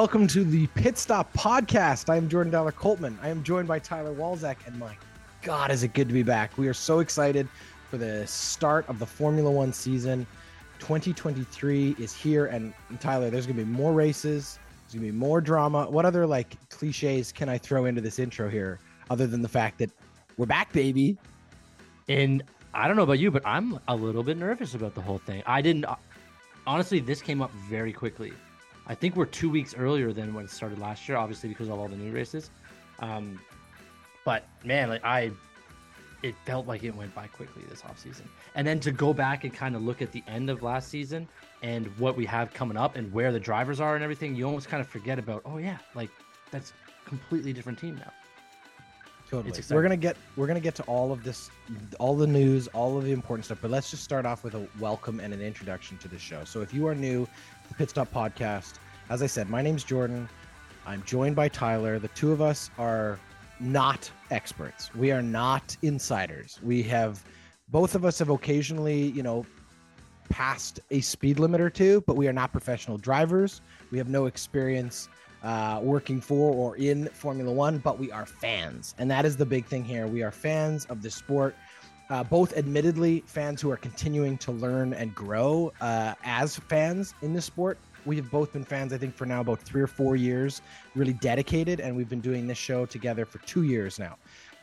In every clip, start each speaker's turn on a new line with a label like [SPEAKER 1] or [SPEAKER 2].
[SPEAKER 1] welcome to the Pit Stop Podcast. I am Jordan Dollar Coltman. I am joined by Tyler Walzak, and my God, is it good to be back! We are so excited for the start of the Formula One season. 2023 is here, and, Tyler, there's going to be more races. There's going to be more drama. What other like cliches can I throw into this intro here, other than the fact that we're back, baby?
[SPEAKER 2] And I don't know about you, but I'm a little bit nervous about the whole thing. I didn't honestly. This came up very quickly. I think we're two weeks earlier than when it started last year, obviously because of all the new races. Um, but man, like I, it felt like it went by quickly this off season. And then to go back and kind of look at the end of last season and what we have coming up and where the drivers are and everything, you almost kind of forget about. Oh yeah, like that's completely different team now.
[SPEAKER 1] Totally. We're gonna get we're gonna get to all of this, all the news, all of the important stuff. But let's just start off with a welcome and an introduction to the show. So if you are new, the Pit Stop Podcast. As I said, my name's Jordan. I'm joined by Tyler. The two of us are not experts. We are not insiders. We have both of us have occasionally, you know, passed a speed limit or two, but we are not professional drivers. We have no experience uh, working for or in Formula One, but we are fans. And that is the big thing here. We are fans of the sport. Uh, both admittedly fans who are continuing to learn and grow uh, as fans in the sport. We have both been fans, I think, for now about three or four years, really dedicated, and we've been doing this show together for two years now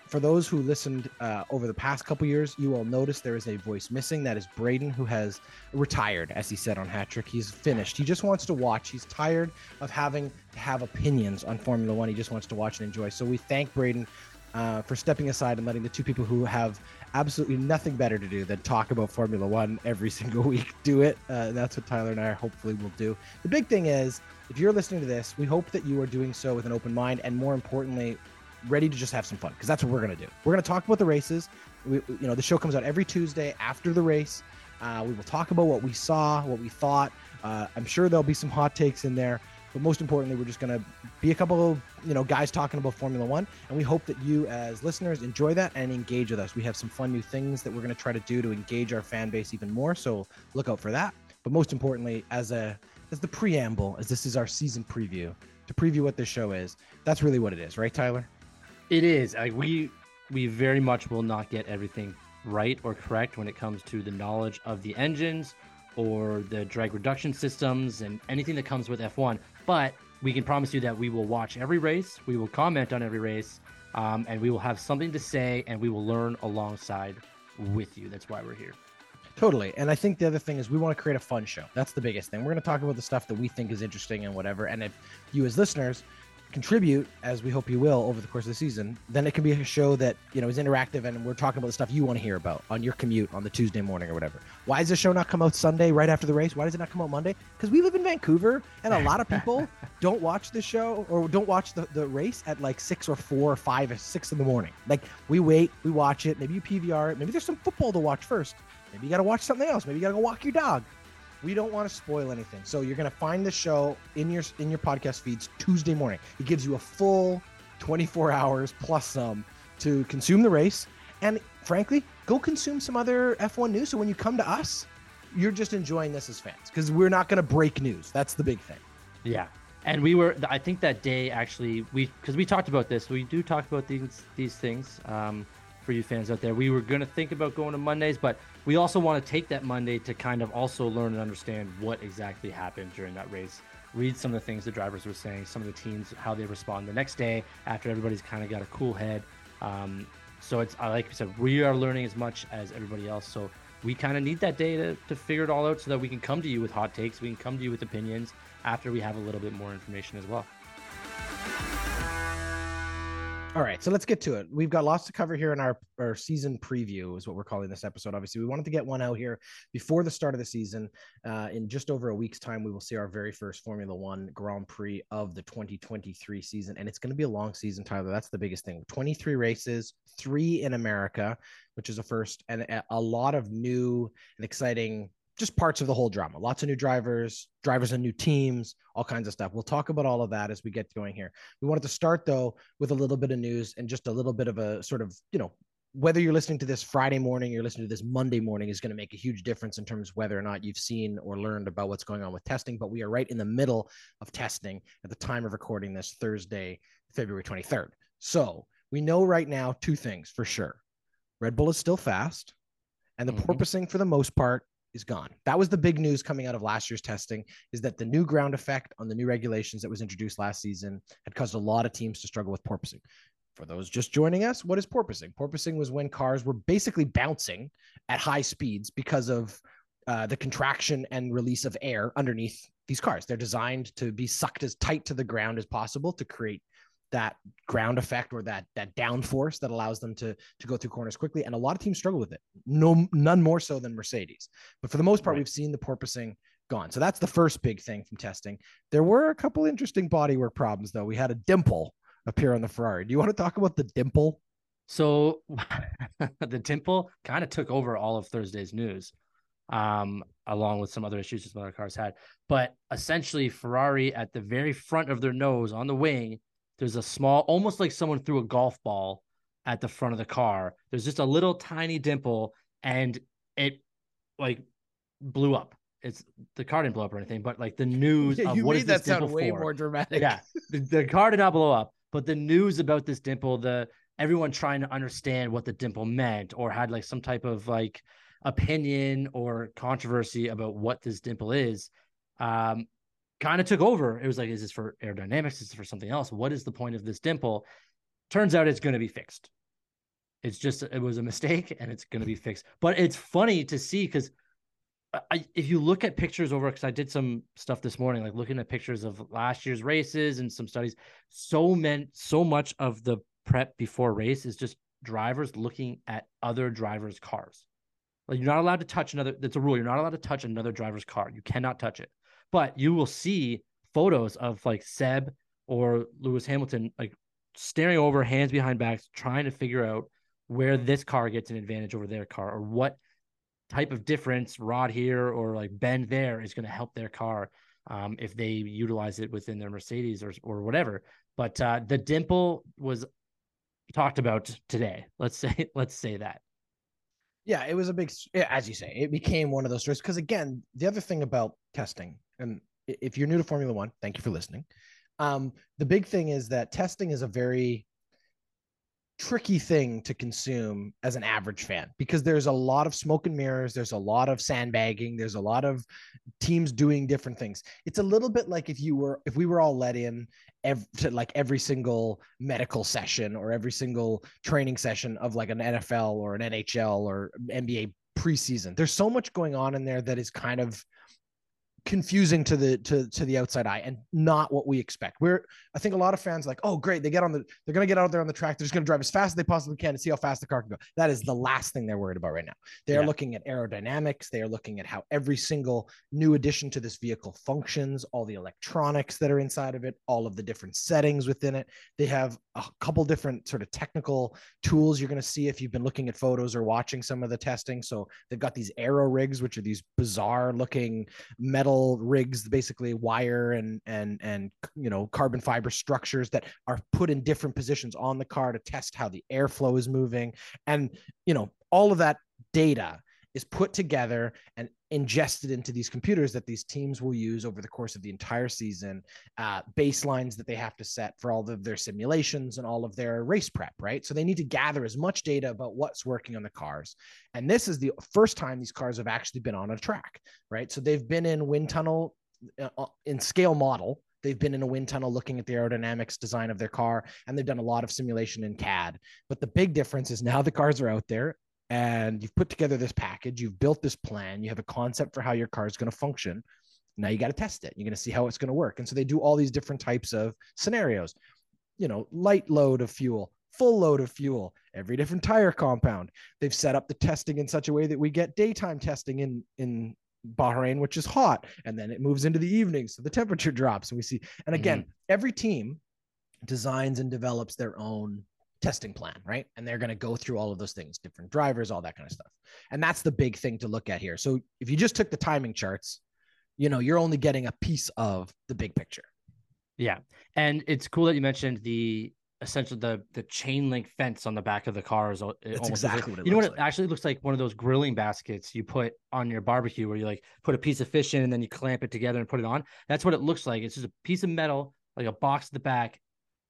[SPEAKER 1] for those who listened uh, over the past couple years, you will notice there is a voice missing. That is Braden, who has retired, as he said on Hat Trick. He's finished. He just wants to watch. He's tired of having to have opinions on Formula One. He just wants to watch and enjoy. So we thank Braden uh, for stepping aside and letting the two people who have absolutely nothing better to do than talk about Formula One every single week do it. Uh, that's what Tyler and I hopefully will do. The big thing is, if you're listening to this, we hope that you are doing so with an open mind, and more importantly, ready to just have some fun because that's what we're going to do. We're going to talk about the races. We, you know, the show comes out every Tuesday after the race. Uh, we will talk about what we saw, what we thought. Uh, I'm sure there'll be some hot takes in there, but most importantly, we're just going to be a couple of you know guys talking about Formula One, and we hope that you as listeners enjoy that and engage with us. We have some fun new things that we're going to try to do to engage our fan base even more. So look out for that. But most importantly, as a as the preamble, as this is our season preview to preview what this show is, that's really what it is, right, Tyler?
[SPEAKER 2] It is. Like we we very much will not get everything right or correct when it comes to the knowledge of the engines or the drag reduction systems and anything that comes with F1. But we can promise you that we will watch every race, we will comment on every race, um, and we will have something to say and we will learn alongside with you. That's why we're here.
[SPEAKER 1] Totally. And I think the other thing is we want to create a fun show. That's the biggest thing. We're going to talk about the stuff that we think is interesting and whatever. And if you as listeners contribute as we hope you will over the course of the season then it can be a show that you know is interactive and we're talking about the stuff you want to hear about on your commute on the tuesday morning or whatever. Why does the show not come out sunday right after the race? Why does it not come out monday? Because we live in vancouver and a lot of people don't watch the show or don't watch the, the race at like six or four or five or six in the morning. Like we wait we watch it. Maybe you pvr it. Maybe there's some football to watch first. Maybe you got to watch something else. Maybe you got to go walk your dog we don't want to spoil anything. So you're going to find the show in your in your podcast feeds Tuesday morning. It gives you a full 24 hours plus some to consume the race and frankly, go consume some other F1 news so when you come to us, you're just enjoying this as fans because we're not going to break news. That's the big thing.
[SPEAKER 2] Yeah. And we were, I think that day actually, we, because we talked about this, we do talk about these, these things. Um, for you fans out there. We were going to think about going to Mondays, but we also want to take that Monday to kind of also learn and understand what exactly happened during that race. Read some of the things the drivers were saying, some of the teams, how they respond the next day after everybody's kind of got a cool head. Um, so it's like I said, we are learning as much as everybody else. So we kind of need that day to, to figure it all out so that we can come to you with hot takes, we can come to you with opinions after we have a little bit more information as well.
[SPEAKER 1] All right, so let's get to it. We've got lots to cover here in our, our season preview, is what we're calling this episode. Obviously, we wanted to get one out here before the start of the season. Uh, in just over a week's time, we will see our very first Formula One Grand Prix of the 2023 season. And it's going to be a long season, Tyler. That's the biggest thing 23 races, three in America, which is a first, and a lot of new and exciting just parts of the whole drama. Lots of new drivers, drivers and new teams, all kinds of stuff. We'll talk about all of that as we get going here. We wanted to start though with a little bit of news and just a little bit of a sort of, you know, whether you're listening to this Friday morning, you're listening to this Monday morning is going to make a huge difference in terms of whether or not you've seen or learned about what's going on with testing. But we are right in the middle of testing at the time of recording this Thursday, February 23rd. So we know right now two things for sure Red Bull is still fast, and the mm-hmm. porpoising for the most part is gone. That was the big news coming out of last year's testing is that the new ground effect on the new regulations that was introduced last season had caused a lot of teams to struggle with porpoising. For those just joining us, what is porpoising? Porpoising was when cars were basically bouncing at high speeds because of uh, the contraction and release of air underneath these cars. They're designed to be sucked as tight to the ground as possible to create that ground effect or that that downforce that allows them to to go through corners quickly and a lot of teams struggle with it no none more so than mercedes but for the most part right. we've seen the porpoising gone so that's the first big thing from testing there were a couple interesting bodywork problems though we had a dimple appear on the Ferrari. Do you want to talk about the dimple?
[SPEAKER 2] So the dimple kind of took over all of Thursday's news, um, along with some other issues that some other cars had. But essentially, Ferrari at the very front of their nose on the wing, there's a small, almost like someone threw a golf ball at the front of the car. There's just a little tiny dimple, and it like blew up. It's the car didn't blow up or anything, but like the news yeah, of what is that sound
[SPEAKER 1] way for? more dramatic.
[SPEAKER 2] Yeah, the, the car did not blow up, but the news about this dimple, the everyone trying to understand what the dimple meant or had like some type of like opinion or controversy about what this dimple is, um, kind of took over. It was like, is this for aerodynamics? Is this for something else? What is the point of this dimple? Turns out it's going to be fixed. It's just it was a mistake and it's going to be fixed. But it's funny to see because if you look at pictures over, because I did some stuff this morning, like looking at pictures of last year's races and some studies, so meant so much of the prep before race is just drivers looking at other drivers' cars. Like you're not allowed to touch another. That's a rule. You're not allowed to touch another driver's car. You cannot touch it. But you will see photos of like Seb or Lewis Hamilton like staring over, hands behind backs, trying to figure out where this car gets an advantage over their car or what type of difference rod here or like bend there is going to help their car um, if they utilize it within their Mercedes or or whatever. But uh, the dimple was talked about today. Let's say let's say that.
[SPEAKER 1] Yeah, it was a big, as you say, it became one of those stories. Because again, the other thing about testing, and if you're new to Formula One, thank you for listening. Um, the big thing is that testing is a very tricky thing to consume as an average fan because there's a lot of smoke and mirrors there's a lot of sandbagging there's a lot of teams doing different things. It's a little bit like if you were if we were all let in every, to like every single medical session or every single training session of like an NFL or an NHL or NBA preseason. There's so much going on in there that is kind of confusing to the to to the outside eye and not what we expect. We're I think a lot of fans like, oh great, they get on the they're gonna get out there on the track, they're just gonna drive as fast as they possibly can and see how fast the car can go. That is the last thing they're worried about right now. They are yeah. looking at aerodynamics, they are looking at how every single new addition to this vehicle functions, all the electronics that are inside of it, all of the different settings within it. They have a couple different sort of technical tools you're gonna see if you've been looking at photos or watching some of the testing. So they've got these aero rigs, which are these bizarre looking metal metal rigs, basically wire and and and you know carbon fiber structures that are put in different positions on the car to test how the airflow is moving, and you know all of that data is put together and ingested into these computers that these teams will use over the course of the entire season, uh, baselines that they have to set for all of their simulations and all of their race prep, right? So they need to gather as much data about what's working on the cars. And this is the first time these cars have actually been on a track, right? So they've been in wind tunnel uh, uh in scale model. They've been in a wind tunnel looking at the aerodynamics design of their car, and they've done a lot of simulation in CAD. But the big difference is now the cars are out there and you've put together this package, you've built this plan, you have a concept for how your car is going to function. Now you got to test it. You're going to see how it's going to work. And so they do all these different types of scenarios, you know, light load of fuel, full load of fuel, every different tire compound. They've set up the testing in such a way that we get daytime testing in, in Bahrain, which is hot, and then it moves into the evening. So the temperature drops and we see, and again, mm-hmm. every team designs and develops their own testing plan, right? And they're going to go through all of those things, different drivers, all that kind of stuff. And that's the big thing to look at here. So if you just took the timing charts, you know, you're only getting a piece of the big picture.
[SPEAKER 2] Yeah. And it's cool that you mentioned the essentially the the chain link fence on the back of the car is
[SPEAKER 1] That's exactly
[SPEAKER 2] like, you know what
[SPEAKER 1] like.
[SPEAKER 2] it actually looks like one of those grilling baskets you put on your barbecue where you like put a piece of fish in and then you clamp it together and put it on that's what it looks like it's just a piece of metal like a box at the back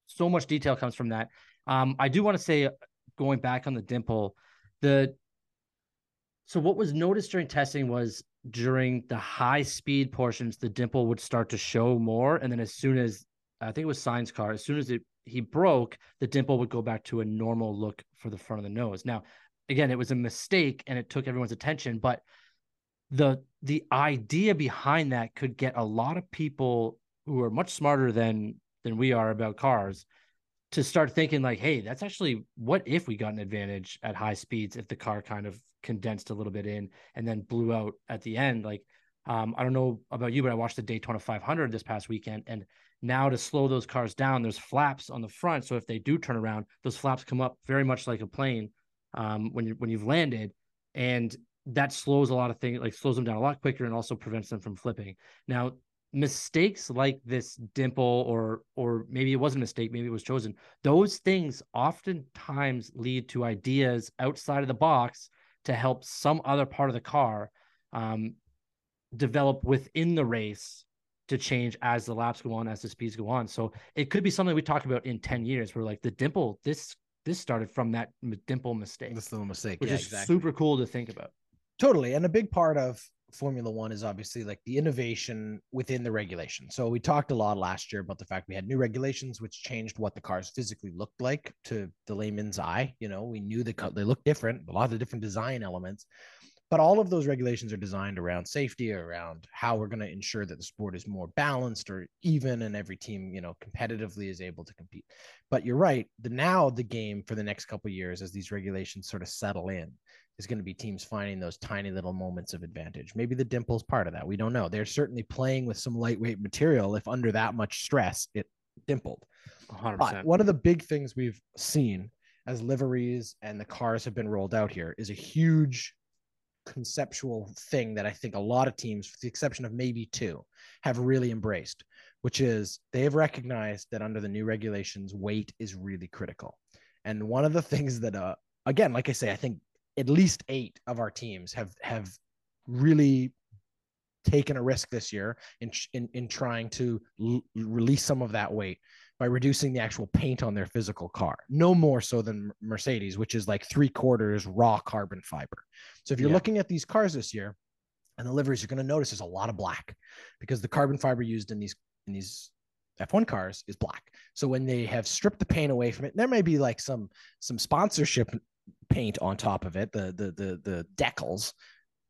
[SPEAKER 2] so much detail comes from that um i do want to say going back on the dimple the so what was noticed during testing was during the high speed portions the dimple would start to show more and then as soon as I think it was Sainz car. As soon as it he broke, the dimple would go back to a normal look for the front of the nose. Now, again, it was a mistake and it took everyone's attention, but the the idea behind that could get a lot of people who are much smarter than than we are about cars to start thinking like, hey, that's actually what if we got an advantage at high speeds if the car kind of condensed a little bit in and then blew out at the end. Like, um, I don't know about you, but I watched the Daytona 500 this past weekend and now to slow those cars down, there's flaps on the front. So if they do turn around, those flaps come up very much like a plane um, when you when you've landed, and that slows a lot of things, like slows them down a lot quicker, and also prevents them from flipping. Now mistakes like this dimple or or maybe it wasn't a mistake maybe it was chosen those things oftentimes lead to ideas outside of the box to help some other part of the car um, develop within the race to change as the laps go on, as the speeds go on. So it could be something we talk about in 10 years where like the dimple, this this started from that dimple mistake.
[SPEAKER 1] This little mistake.
[SPEAKER 2] Which
[SPEAKER 1] yeah,
[SPEAKER 2] is
[SPEAKER 1] exactly.
[SPEAKER 2] super cool to think about.
[SPEAKER 1] Totally. And a big part of Formula One is obviously like the innovation within the regulation. So we talked a lot last year about the fact we had new regulations which changed what the cars physically looked like to the layman's eye. You know, we knew the they looked different, a lot of different design elements. But all of those regulations are designed around safety, around how we're going to ensure that the sport is more balanced or even, and every team, you know, competitively is able to compete. But you're right. The now the game for the next couple years, as these regulations sort of settle in, is going to be teams finding those tiny little moments of advantage. Maybe the dimple's part of that. We don't know. They're certainly playing with some lightweight material. If under that much stress, it dimpled.
[SPEAKER 2] 100%.
[SPEAKER 1] But one of the big things we've seen as liveries and the cars have been rolled out here is a huge conceptual thing that I think a lot of teams, with the exception of maybe two, have really embraced, which is they have recognized that under the new regulations, weight is really critical. And one of the things that, uh, again, like I say, I think at least eight of our teams have have really taken a risk this year in in, in trying to l- release some of that weight by reducing the actual paint on their physical car. No more so than Mercedes, which is like three quarters raw carbon fiber. So if you're yeah. looking at these cars this year and the liveries, you're going to notice there's a lot of black because the carbon fiber used in these in these F1 cars is black. So when they have stripped the paint away from it, there may be like some some sponsorship paint on top of it, the the the the decals,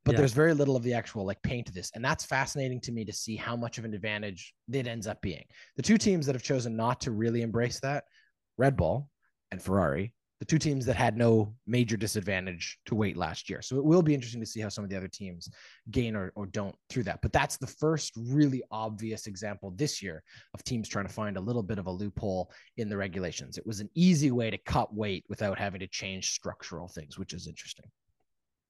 [SPEAKER 1] but yeah. there's very little of the actual like paint of this and that's fascinating to me to see how much of an advantage it ends up being the two teams that have chosen not to really embrace that red bull and ferrari the two teams that had no major disadvantage to weight last year so it will be interesting to see how some of the other teams gain or, or don't through that but that's the first really obvious example this year of teams trying to find a little bit of a loophole in the regulations it was an easy way to cut weight without having to change structural things which is interesting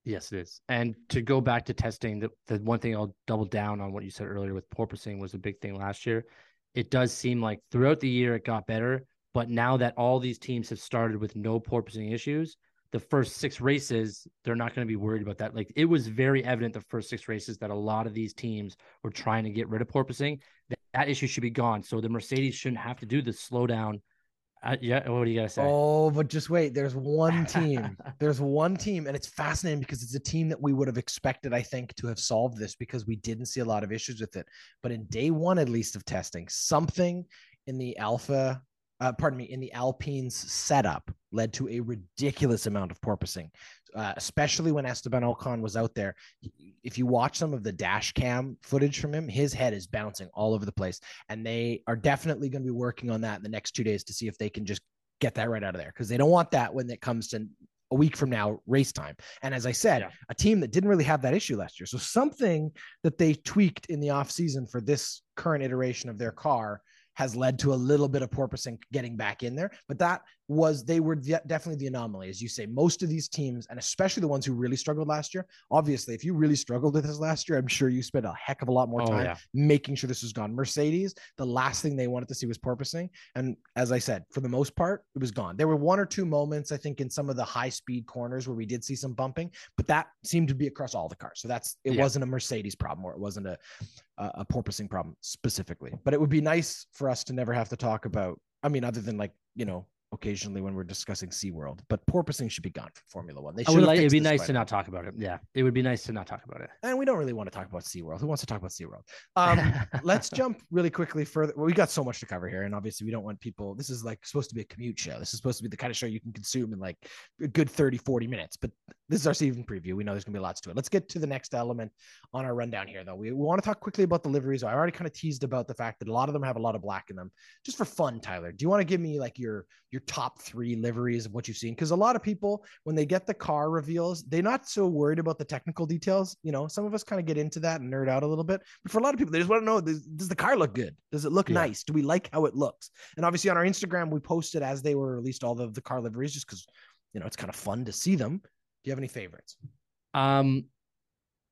[SPEAKER 2] Yes, it is. And to go back to testing, the, the one thing I'll double down on what you said earlier with porpoising was a big thing last year. It does seem like throughout the year it got better, but now that all these teams have started with no porpoising issues, the first six races, they're not going to be worried about that. Like it was very evident the first six races that a lot of these teams were trying to get rid of porpoising. That, that issue should be gone. So the Mercedes shouldn't have to do the slowdown uh, yeah, what do you gotta say?
[SPEAKER 1] Oh, but just wait. There's one team. There's one team, and it's fascinating because it's a team that we would have expected, I think, to have solved this because we didn't see a lot of issues with it. But in day one, at least of testing, something in the alpha uh, pardon me, in the Alpine's setup led to a ridiculous amount of porpoising, uh, especially when Esteban Ocon was out there. If you watch some of the dash cam footage from him, his head is bouncing all over the place. And they are definitely going to be working on that in the next two days to see if they can just get that right out of there because they don't want that when it comes to a week from now race time. And as I said, yeah. a team that didn't really have that issue last year. So something that they tweaked in the off season for this current iteration of their car has led to a little bit of porpoising getting back in there. But that was they were de- definitely the anomaly, as you say. Most of these teams, and especially the ones who really struggled last year, obviously, if you really struggled with this last year, I'm sure you spent a heck of a lot more oh, time yeah. making sure this was gone. Mercedes, the last thing they wanted to see was porpoising. And as I said, for the most part, it was gone. There were one or two moments, I think, in some of the high speed corners where we did see some bumping, but that seemed to be across all the cars. So that's it yeah. wasn't a Mercedes problem or it wasn't a, a, a porpoising problem specifically. But it would be nice for us to never have to talk about, I mean, other than like, you know, occasionally when we're discussing SeaWorld, but porpoising should be gone from Formula One.
[SPEAKER 2] They should. Like, it'd be nice to not talk about it. Yeah, it would be nice to not talk about it.
[SPEAKER 1] And we don't really want to talk about SeaWorld. Who wants to talk about SeaWorld? Um, let's jump really quickly further. Well, we got so much to cover here, and obviously we don't want people. This is like supposed to be a commute show. This is supposed to be the kind of show you can consume in like a good 30, 40 minutes. But this is our season preview. We know there's gonna be lots to it. Let's get to the next element on our rundown here, though. We, we want to talk quickly about the liveries. I already kind of teased about the fact that a lot of them have a lot of black in them. Just for fun, Tyler, do you want to give me like your your top three liveries of what you've seen because a lot of people when they get the car reveals they're not so worried about the technical details you know some of us kind of get into that and nerd out a little bit but for a lot of people they just want to know does, does the car look good does it look yeah. nice do we like how it looks and obviously on our instagram we posted as they were released all of the car liveries just because you know it's kind of fun to see them you have any favorites
[SPEAKER 2] um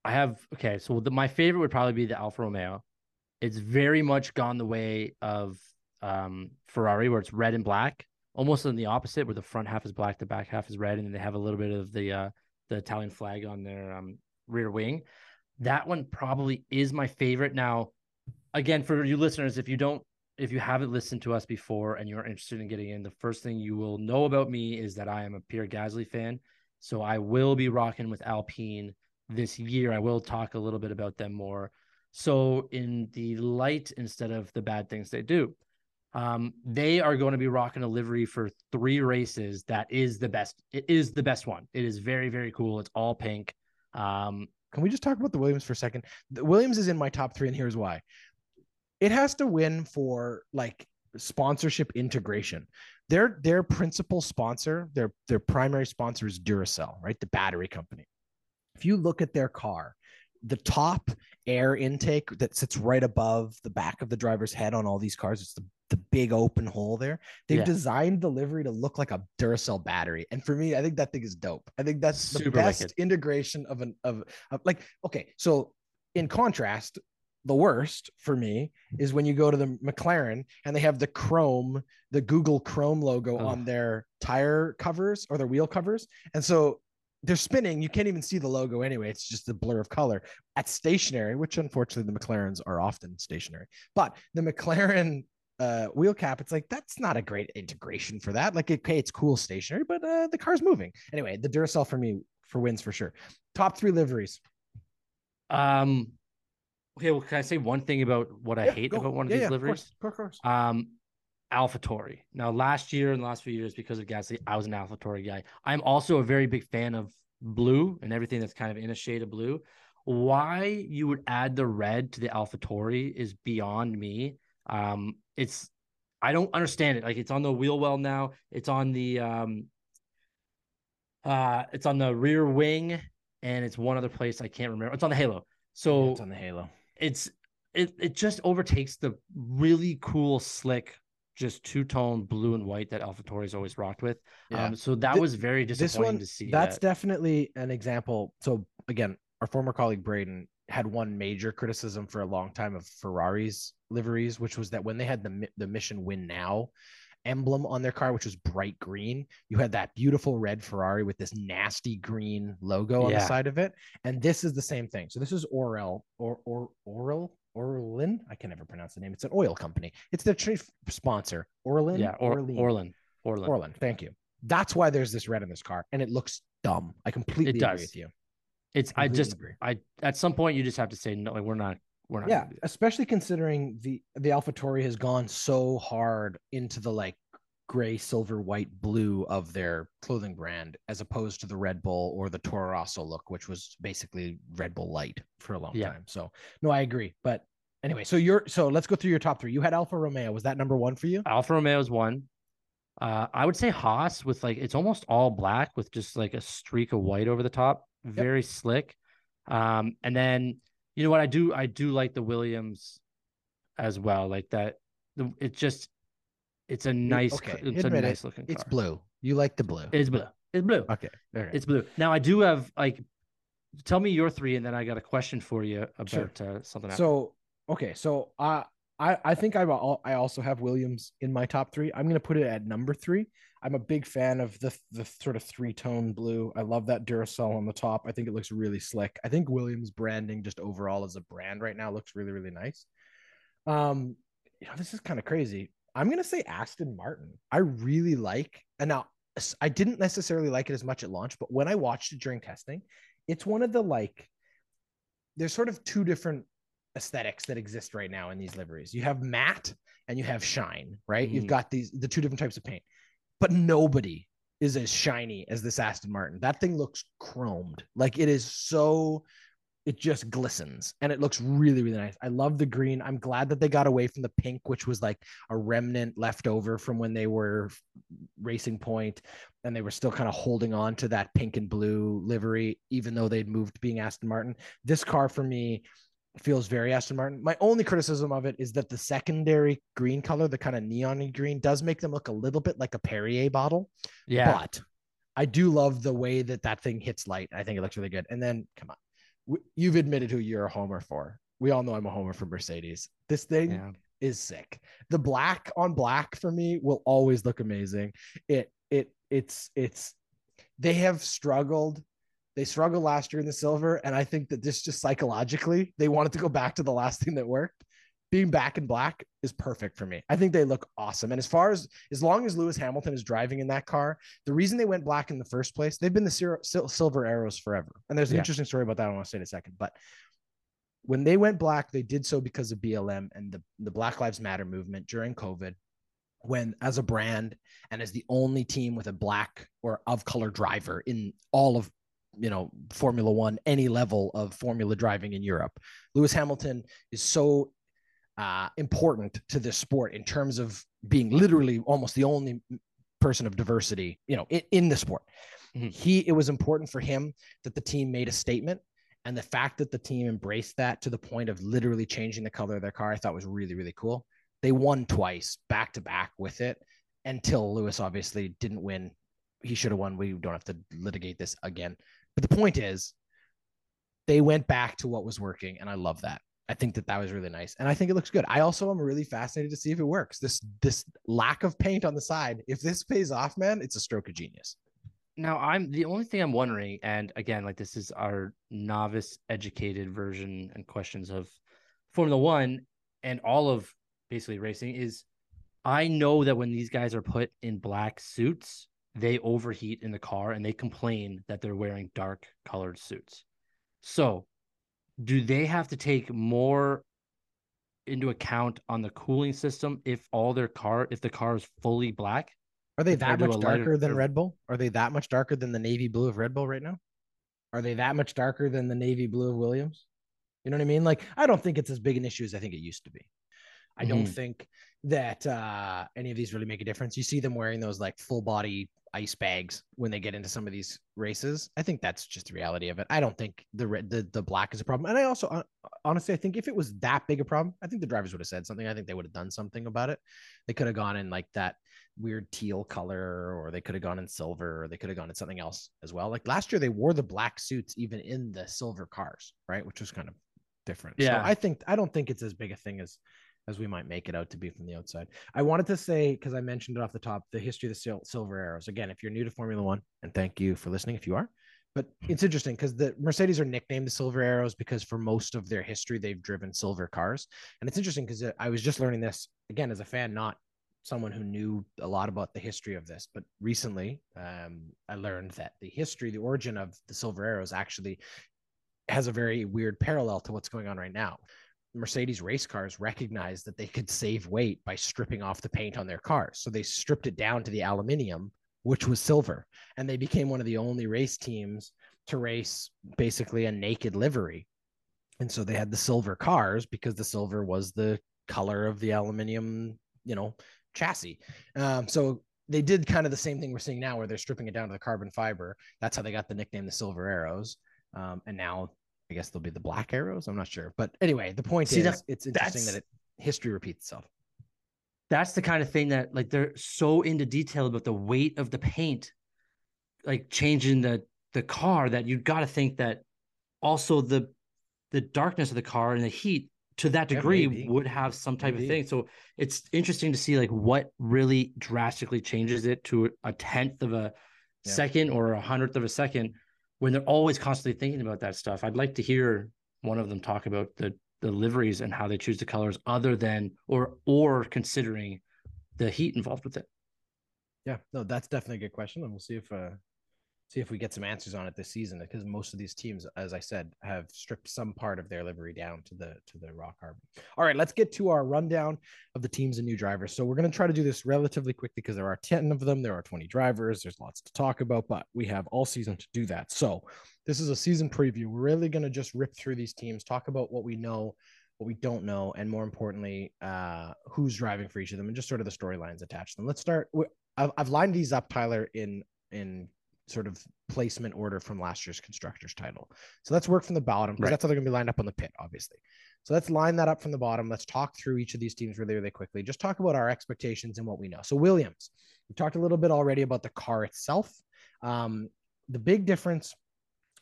[SPEAKER 2] i have okay so the, my favorite would probably be the alfa romeo it's very much gone the way of um ferrari where it's red and black almost in the opposite, where the front half is black, the back half is red, and they have a little bit of the uh, the Italian flag on their um, rear wing. That one probably is my favorite. Now, again, for you listeners, if you don't, if you haven't listened to us before and you're interested in getting in, the first thing you will know about me is that I am a Pierre Gasly fan. So I will be rocking with Alpine this year. I will talk a little bit about them more. So in the light instead of the bad things they do. Um, they are going to be rocking a livery for three races. That is the best. It is the best one. It is very, very cool. It's all pink. Um,
[SPEAKER 1] Can we just talk about the Williams for a second? The Williams is in my top three, and here's why. It has to win for like sponsorship integration. Their their principal sponsor, their their primary sponsor is Duracell, right? The battery company. If you look at their car, the top air intake that sits right above the back of the driver's head on all these cars, it's the the big open hole there. They've yeah. designed the livery to look like a Duracell battery, and for me, I think that thing is dope. I think that's Super the best wicked. integration of an of, of like okay. So in contrast, the worst for me is when you go to the McLaren and they have the Chrome, the Google Chrome logo oh. on their tire covers or their wheel covers, and so they're spinning. You can't even see the logo anyway. It's just a blur of color. At stationary, which unfortunately the McLarens are often stationary, but the McLaren uh wheel cap it's like that's not a great integration for that like okay it's cool stationary but uh the car's moving anyway the duracell for me for wins for sure top three liveries
[SPEAKER 2] um okay well can i say one thing about what i yeah, hate go. about one of yeah, these yeah, liveries
[SPEAKER 1] of course, of course.
[SPEAKER 2] um AlphaTauri. Now, last year and the last few years, because of Gasly, I was an AlphaTauri guy. I'm also a very big fan of blue and everything that's kind of in a shade of blue. Why you would add the red to the AlphaTauri is beyond me. Um, it's I don't understand it. Like it's on the wheel well now. It's on the um uh it's on the rear wing and it's one other place I can't remember. It's on the halo. So
[SPEAKER 1] yeah, it's on the halo.
[SPEAKER 2] It's it it just overtakes the really cool slick just two tone blue and white that AlphaTauri's always rocked with. Yeah. Um, so that Th- was very disappointing one, to see.
[SPEAKER 1] That's that. definitely an example. So again, our former colleague Braden had one major criticism for a long time of Ferrari's liveries, which was that when they had the the mission win now emblem on their car, which was bright green, you had that beautiful red Ferrari with this nasty green logo on yeah. the side of it, and this is the same thing. So this is Orel or or Orel Orlen. I can never pronounce the name. It's an oil company. It's their chief sponsor, Orlen.
[SPEAKER 2] Yeah, or, Orlen. Orlen.
[SPEAKER 1] Orlen. Orlen. Thank you. That's why there's this red in this car, and it looks dumb. I completely it agree with you.
[SPEAKER 2] It's I, I just agree. I at some point you just have to say no, like we're not we're not.
[SPEAKER 1] Yeah, especially considering the the AlphaTauri has gone so hard into the like gray, silver, white, blue of their clothing brand, as opposed to the Red Bull or the Toro Rosso look, which was basically Red Bull Light for a long yeah. time. So no, I agree. But anyway, so you're so let's go through your top three. You had Alfa Romeo. Was that number one for you?
[SPEAKER 2] Alfa Romeo is one. Uh, I would say Haas with like it's almost all black with just like a streak of white over the top very yep. slick. Um, and then you know what I do I do like the Williams as well, like that. The, it just It's a nice. Okay, it's a nice it. looking. Car.
[SPEAKER 1] It's blue. You like the blue?
[SPEAKER 2] It's blue. It's blue.
[SPEAKER 1] Okay.
[SPEAKER 2] It's blue. Now I do have like, tell me your three, and then I got a question for you about sure. uh, something.
[SPEAKER 1] Else. So okay, so uh, I I think I I also have Williams in my top three. I'm gonna put it at number three. I'm a big fan of the the sort of three tone blue. I love that Duracell on the top. I think it looks really slick. I think Williams branding just overall as a brand right now looks really really nice. Um, you know, this is kind of crazy. I'm gonna say Aston Martin. I really like, and now I didn't necessarily like it as much at launch, but when I watched it during testing, it's one of the like. There's sort of two different aesthetics that exist right now in these liveries. You have matte and you have shine, right? Mm-hmm. You've got these the two different types of paint, but nobody is as shiny as this Aston Martin. That thing looks chromed, like it is so it just glistens and it looks really really nice i love the green i'm glad that they got away from the pink which was like a remnant left over from when they were racing point and they were still kind of holding on to that pink and blue livery even though they'd moved being aston martin this car for me feels very aston martin my only criticism of it is that the secondary green color the kind of neon green does make them look a little bit like a perrier bottle
[SPEAKER 2] yeah
[SPEAKER 1] but I do love the way that that thing hits light. I think it looks really good. And then, come on, you've admitted who you're a homer for. We all know I'm a homer for Mercedes. This thing yeah. is sick. The black on black for me will always look amazing. It it it's it's they have struggled. They struggled last year in the silver, and I think that this just psychologically they wanted to go back to the last thing that worked being back in black is perfect for me. I think they look awesome. And as far as as long as Lewis Hamilton is driving in that car, the reason they went black in the first place, they've been the silver arrows forever. And there's an yeah. interesting story about that I want to say in a second. But when they went black, they did so because of BLM and the, the Black Lives Matter movement during COVID. When, as a brand and as the only team with a black or of color driver in all of you know formula one any level of formula driving in europe lewis hamilton is so uh, important to this sport in terms of being literally almost the only person of diversity, you know, in, in the sport. Mm-hmm. He it was important for him that the team made a statement. And the fact that the team embraced that to the point of literally changing the color of their car, I thought was really, really cool. They won twice back to back with it until Lewis obviously didn't win. He should have won. We don't have to litigate this again. But the point is, they went back to what was working. And I love that. I think that that was really nice, and I think it looks good. I also am really fascinated to see if it works. This this lack of paint on the side, if this pays off, man, it's a stroke of genius.
[SPEAKER 2] Now, I'm the only thing I'm wondering, and again, like this is our novice educated version and questions of Formula One and all of basically racing is I know that when these guys are put in black suits, they overheat in the car and they complain that they're wearing dark colored suits. So do they have to take more into account on the cooling system if all their car if the car is fully black?
[SPEAKER 1] Are they that much darker lighter, than Red Bull? Are they that much darker than the navy blue of Red Bull right now? Are they that much darker than the navy blue of Williams? You know what I mean? Like I don't think it's as big an issue as I think it used to be. I mm-hmm. don't think that uh, any of these really make a difference. You see them wearing those like full body ice bags when they get into some of these races. I think that's just the reality of it. I don't think the red, the the black is a problem. And I also honestly, I think if it was that big a problem, I think the drivers would have said something. I think they would have done something about it. They could have gone in like that weird teal color, or they could have gone in silver, or they could have gone in something else as well. Like last year, they wore the black suits even in the silver cars, right? Which was kind of different. Yeah, so I think I don't think it's as big a thing as as we might make it out to be from the outside. I wanted to say, because I mentioned it off the top, the history of the sil- silver arrows. Again, if you're new to Formula One, and thank you for listening if you are, but it's interesting because the Mercedes are nicknamed the silver arrows because for most of their history, they've driven silver cars. And it's interesting because I was just learning this again as a fan, not someone who knew a lot about the history of this, but recently um, I learned that the history, the origin of the silver arrows actually has a very weird parallel to what's going on right now. Mercedes race cars recognized that they could save weight by stripping off the paint on their cars. So they stripped it down to the aluminium, which was silver. And they became one of the only race teams to race basically a naked livery. And so they had the silver cars because the silver was the color of the aluminium, you know, chassis. Um, so they did kind of the same thing we're seeing now where they're stripping it down to the carbon fiber. That's how they got the nickname the silver arrows. Um, and now I guess they'll be the black arrows. I'm not sure, but anyway, the point See, is, that, it's interesting that it, history repeats itself.
[SPEAKER 2] that's the kind of thing that like they're so into detail about the weight of the paint, like changing the the car that you've got to think that also the the darkness of the car and the heat to that degree yeah, would have some type maybe. of thing. So it's interesting to see like what really drastically changes it to a tenth of a yeah. second or a hundredth of a second when they're always constantly thinking about that stuff. I'd like to hear one of them talk about the the liveries and how they choose the colors other than or or considering the heat involved with it.
[SPEAKER 1] Yeah, no, that's definitely a good question, and we'll see if uh, see if we get some answers on it this season because most of these teams as i said have stripped some part of their livery down to the to the raw carbon all right let's get to our rundown of the teams and new drivers. So we're going to try to do this relatively quickly because there are 10 of them there are 20 drivers there's lots to talk about but we have all season to do that. So this is a season preview. We're really going to just rip through these teams talk about what we know what we don't know and more importantly uh who's driving for each of them and just sort of the storylines attached to them. Let's start I've, I've lined these up tyler in in sort of placement order from last year's constructors title. So let's work from the bottom because right. that's how they're going to be lined up on the pit, obviously. So let's line that up from the bottom. Let's talk through each of these teams really, really quickly. Just talk about our expectations and what we know. So Williams, we talked a little bit already about the car itself. Um, the big difference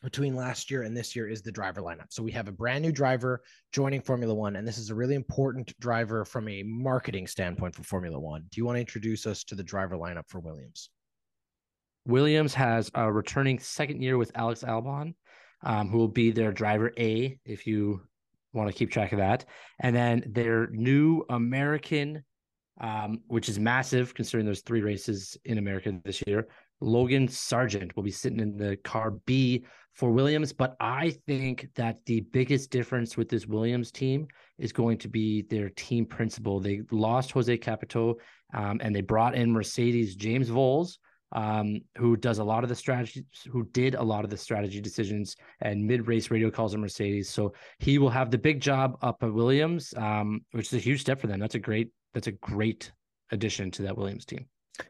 [SPEAKER 1] between last year and this year is the driver lineup. So we have a brand new driver joining Formula One, and this is a really important driver from a marketing standpoint for Formula One. Do you want to introduce us to the driver lineup for Williams?
[SPEAKER 2] Williams has a returning second year with Alex Albon, um, who will be their driver A, if you want to keep track of that. And then their new American, um, which is massive considering there's three races in America this year. Logan Sargent will be sitting in the car B for Williams. But I think that the biggest difference with this Williams team is going to be their team principal. They lost Jost Capito um, and they brought in Mercedes James Vowles um, who does a lot of the strategy, who did a lot of the strategy decisions and mid race radio calls at Mercedes. So he will have the big job up at Williams, um, which is a huge step for them. That's a great, that's a great addition to that Williams team.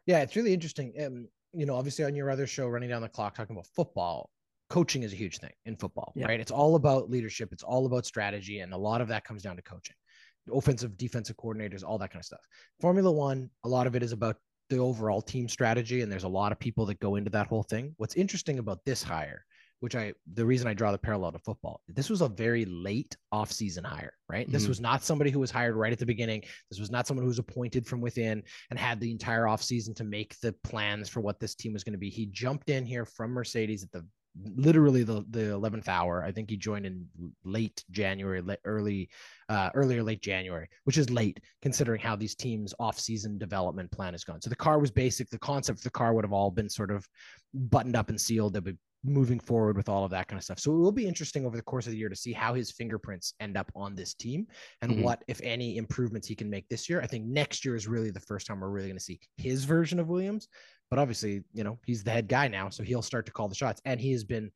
[SPEAKER 1] Yeah, it's really interesting. Um, you know, obviously on your other show, running down the clock, talking about football, coaching is a huge thing in football, yeah. right? It's all about leadership, it's all about strategy, and a lot of that comes down to coaching offensive defensive coordinators all that kind of stuff formula one a lot of it is about the overall team strategy and there's a lot of people that go into that whole thing. What's interesting about this hire which i the reason i draw the parallel to football this was a very late off-season hire right? Mm-hmm. this was not somebody who was hired right at the beginning. This was not someone who was appointed from within and had the entire off-season to make the plans for what this team was going to be. He jumped in here from mercedes at the literally the the 11th hour i think he joined in late january late, early uh earlier late january which is late considering how these teams off season development plan has gone. So the car was basic the concept of the car would have all been sort of buttoned up and sealed. They'd be moving forward with all of that kind of stuff. So it will be interesting over the course of the year to see how his fingerprints end up on this team and mm-hmm. what, if any, improvements he can make this year. I think next year is really the first time we're really going to see his version of Williams. But obviously, you know, he's the head guy now, so he'll start to call the shots. And he has been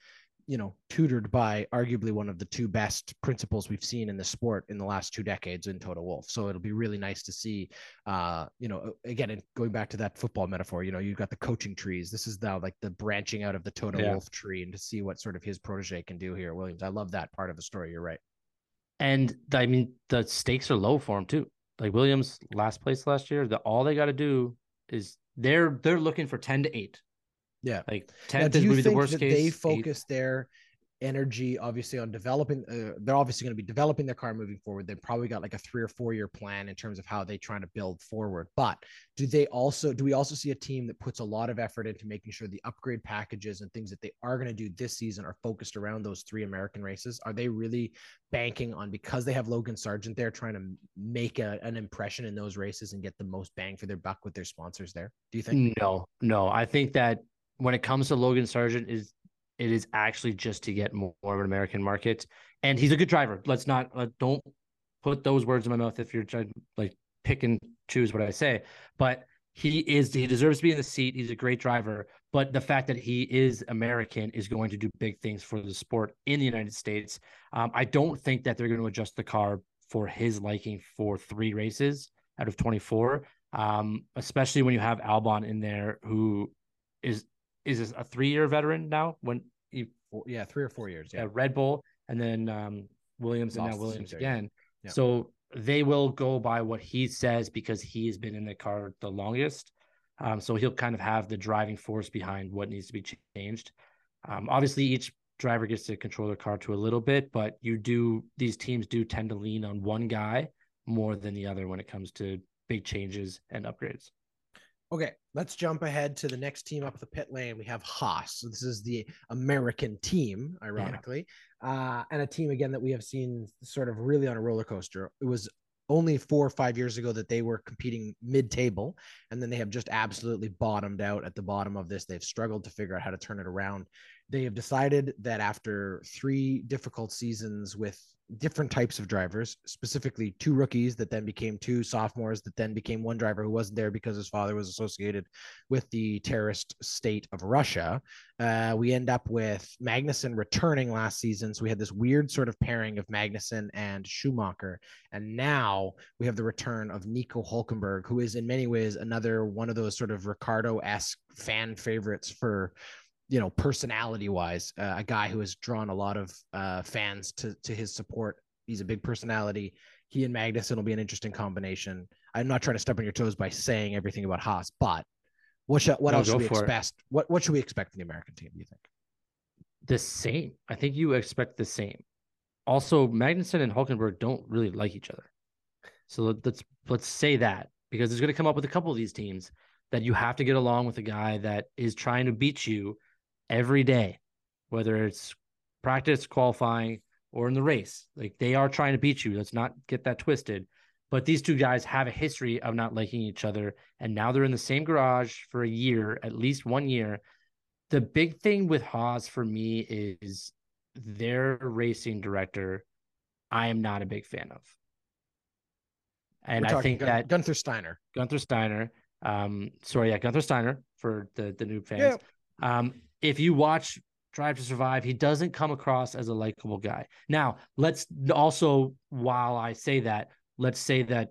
[SPEAKER 1] you know, tutored by arguably one of the two best principals we've seen in the sport in the last two decades in Toto Wolff. So it'll be really nice to see, uh, you know, again, going back to that football metaphor, you know, you've got the coaching trees. This is now like the branching out of the Toto yeah. Wolff tree and to see what sort of his protege can do here Williams. I love that part of the story. You're right.
[SPEAKER 2] And I mean, the stakes are low for him too. Like Williams last place last year, the all they got to do is they're they're looking for 10 to 8
[SPEAKER 1] yeah,
[SPEAKER 2] like tenth is maybe the worst case.
[SPEAKER 1] They focus eight. their energy obviously on developing uh, they're obviously going to be developing their car moving forward. They've probably got like a three or four year plan in terms of how they trying to build forward. But do they also do we also see a team that puts a lot of effort into making sure the upgrade packages and things that they are going to do this season are focused around those three american races? Are they really banking on because they have logan sargent there trying to make a, an impression in those races and get the most bang for their buck with their sponsors there? Do you think?
[SPEAKER 2] No no. I think that when it comes to Logan Sargent is it is actually just to get more, of an American market. And he's a good driver. Let's not uh, don't put those words in my mouth if you're trying like pick and choose what I say. But he is he deserves to be in the seat. He's a great driver. But the fact that he is American is going to do big things for the sport in the United States. Um, I don't think that they're going to adjust the car for his liking for three races out of 24. Um, especially when you have Albon in there, who is is this a three year veteran now? When he,
[SPEAKER 1] yeah, three or four years. Yeah,
[SPEAKER 2] Red Bull and then um, Williams Lost and now Williams again. Yeah. So they will go by what he says because he's been in the car the longest. Um, so he'll kind of have the driving force behind what needs to be changed. Um, obviously, each driver gets to control their car to a little bit, but you do these teams do tend to lean on one guy more than the other when it comes to big changes and upgrades.
[SPEAKER 1] Okay, let's jump ahead to the next team up the pit lane. We have Haas. So this is the American team, ironically, yeah. uh, and a team again that we have seen sort of really on a roller coaster. It was only four or five years ago that they were competing mid-table, and then they have just absolutely bottomed out at the bottom of this. They've struggled to figure out how to turn it around. They have decided that after three difficult seasons with different types of drivers, specifically two rookies that then became two sophomores that then became one driver who wasn't there because his father was associated with the terrorist state of Russia. Uh, we end up with Magnussen returning last season. So we had this weird sort of pairing of Magnussen and Schumacher. And now we have the return of Nico Hulkenberg, who is in many ways another one of those sort of Ricciardo esque fan favorites for you know, personality wise, uh, a guy who has drawn a lot of uh, fans to to his support. He's a big personality. He and Magnussen will be an interesting combination. I'm not trying to step on your toes by saying everything about Haas, but what should, what no, else should we expect? It. What what should we expect from the American team? Do you think?
[SPEAKER 2] The same. I think you expect the same. Also, Magnussen and Hulkenberg don't really like each other. So let's let's say that because it's going to come up with a couple of these teams that you have to get along with a guy that is trying to beat you every day, whether it's practice, qualifying, or in the race. Like they are trying to beat you. Let's not get that twisted. But these two guys have a history of not liking each other. And now they're in the same garage for a year, at least one year. The big thing with Haas for me is their racing director, I am not a big fan of. And I think Gun- that
[SPEAKER 1] Gunther Steiner.
[SPEAKER 2] Gunther Steiner. Um, sorry, yeah, Gunther Steiner for the, the new fans. Yeah. Um, if you watch Drive to Survive, he doesn't come across as a likable guy. Now, let's also, while I say that, let's say that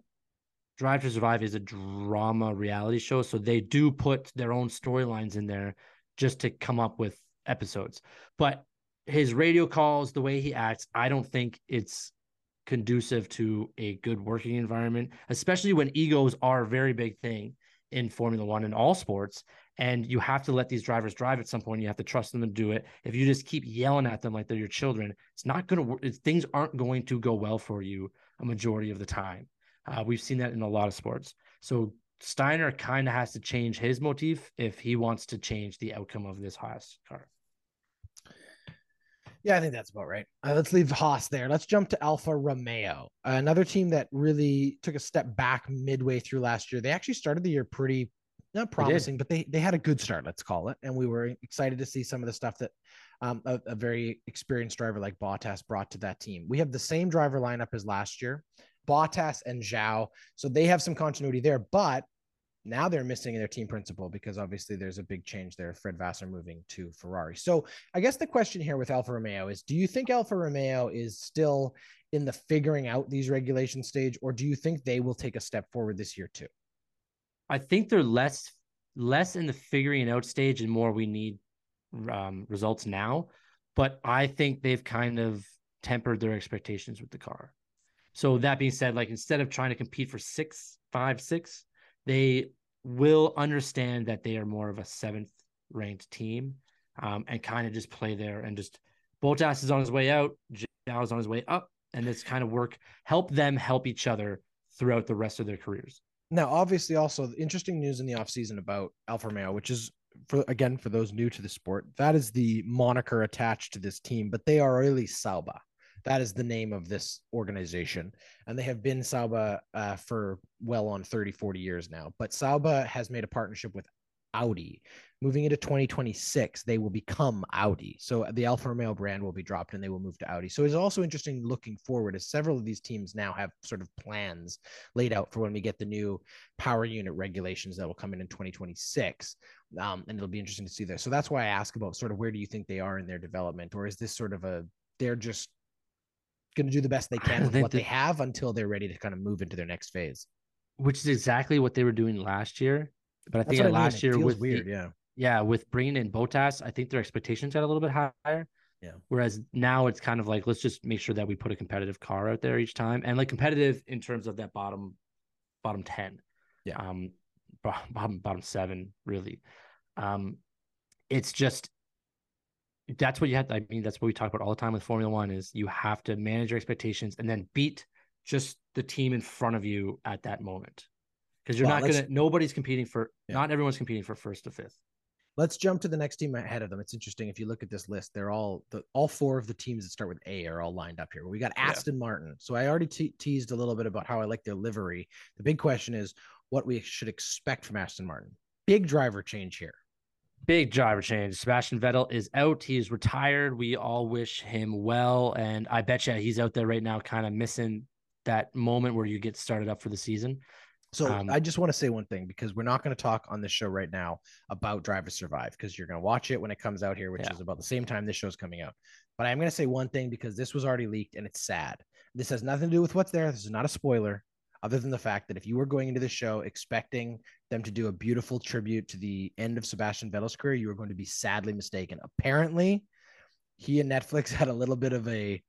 [SPEAKER 2] Drive to Survive is a drama reality show. So they do put their own storylines in there just to come up with episodes. But his radio calls, the way he acts, I don't think it's conducive to a good working environment, especially when egos are a very big thing in Formula One and all sports and you have to let these drivers drive at some point. You have to trust them to do it. If you just keep yelling at them like they're your children, it's not going to work. Things aren't going to go well for you a majority of the time. Uh, we've seen that in a lot of sports. So Steiner kind of has to change his motif if he wants to change the outcome of this Haas car.
[SPEAKER 1] Yeah, I think that's about right. Uh, let's leave Haas there. Let's jump to Alfa Romeo, another team that really took a step back midway through last year. They actually started the year pretty not promising, but they they had a good start, let's call it, and we were excited to see some of the stuff that um, a, a, very experienced driver like Bottas brought to that team. We have the same driver lineup as last year, Bottas and Zhou, so they have some continuity there, but now they're missing their team principal because obviously there's a big change there. Fred Vasseur moving to Ferrari. So I guess the question here with Alfa Romeo is: Do you think Alfa Romeo is still in the figuring out these regulation stage, or do you think they will take a step forward this year too?
[SPEAKER 2] I think they're less less in the figuring out stage and more we need um, results now. But I think they've kind of tempered their expectations with the car. So that being said, like instead of trying to compete for six, five, six, they will understand that they are more of a seventh ranked team um, and kind of just play there and just Bottas is on his way out, Zhou is on his way up, and this kind of work help them help each other throughout the rest of their careers.
[SPEAKER 1] Now, obviously, also interesting news in the offseason about Alfa Romeo, which is for again for those new to the sport, that is the moniker attached to this team, but they are really Sauber. That is the name of this organization. And they have been Sauber uh, for well on 30, 40 years now. But Sauber has made a partnership with Audi. Moving into 2026, they will become Audi. So the Alfa Romeo brand will be dropped and they will move to Audi. So it's also interesting looking forward as several of these teams now have sort of plans laid out for when we get the new power unit regulations that will come in in 2026. Um, and it'll be interesting to see there. So that's why I ask about sort of where do you think they are in their development, or is this sort of a they're just going to do the best they can with what they have until they're ready to kind of move into their next phase?
[SPEAKER 2] Which is exactly what they were doing last year. But I think last I mean. year with
[SPEAKER 1] weird, the, yeah,
[SPEAKER 2] yeah, with bringing in Bottas, I think their expectations got a little bit higher.
[SPEAKER 1] Yeah.
[SPEAKER 2] Whereas now it's kind of like let's just make sure that we put a competitive car out there each time, and like competitive in terms of that bottom, bottom ten.
[SPEAKER 1] Yeah.
[SPEAKER 2] Um, bottom bottom seven really. Um, it's just that's what you have. To, I mean, that's what we talk about all the time with Formula One is you have to manage your expectations and then beat just the team in front of you at that moment because you're well, not gonna. Nobody's competing for. Yeah. Not everyone's competing for first to fifth.
[SPEAKER 1] Let's jump to the next team ahead of them. It's interesting if you look at this list; they're all the all four of the teams that start with A are all lined up here. We got Aston yeah. Martin. So I already te- teased a little bit about how I like their livery. The big question is what we should expect from Aston Martin. Big driver change here.
[SPEAKER 2] Big driver change. Sebastian Vettel is out. He's retired. We all wish him well. And I bet you he's out there right now, kind of missing that moment where you get started up for the season.
[SPEAKER 1] So um, I just want to say one thing because we're not going to talk on this show right now about Drive to Survive because you're going to watch it when it comes out here, which yeah. is about the same time this show's coming out. But I'm going to say one thing because this was already leaked and it's sad. This has nothing to do with what's there. This is not a spoiler other than the fact that if you were going into the show expecting them to do a beautiful tribute to the end of Sebastian Vettel's career, you were going to be sadly mistaken. Apparently, he and Netflix had a little bit of a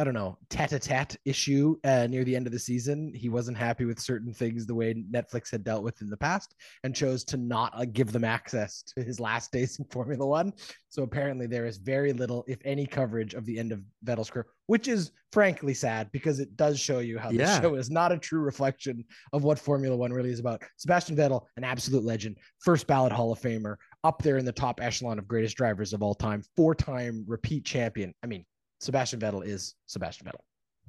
[SPEAKER 1] I don't know, tete-a-tete issue uh, near the end of the season. He wasn't happy with certain things the way Netflix had dealt with in the past and chose to not uh, give them access to his last days in Formula One. So apparently there is very little, if any, coverage of the end of Vettel's career, which is frankly sad because it does show you how yeah. the show is not a true reflection of what Formula One really is about. Sebastian Vettel, an absolute legend, first ballot Hall of Famer, up there in the top echelon of greatest drivers of all time, four-time repeat champion. I mean, Sebastian Vettel is Sebastian Vettel.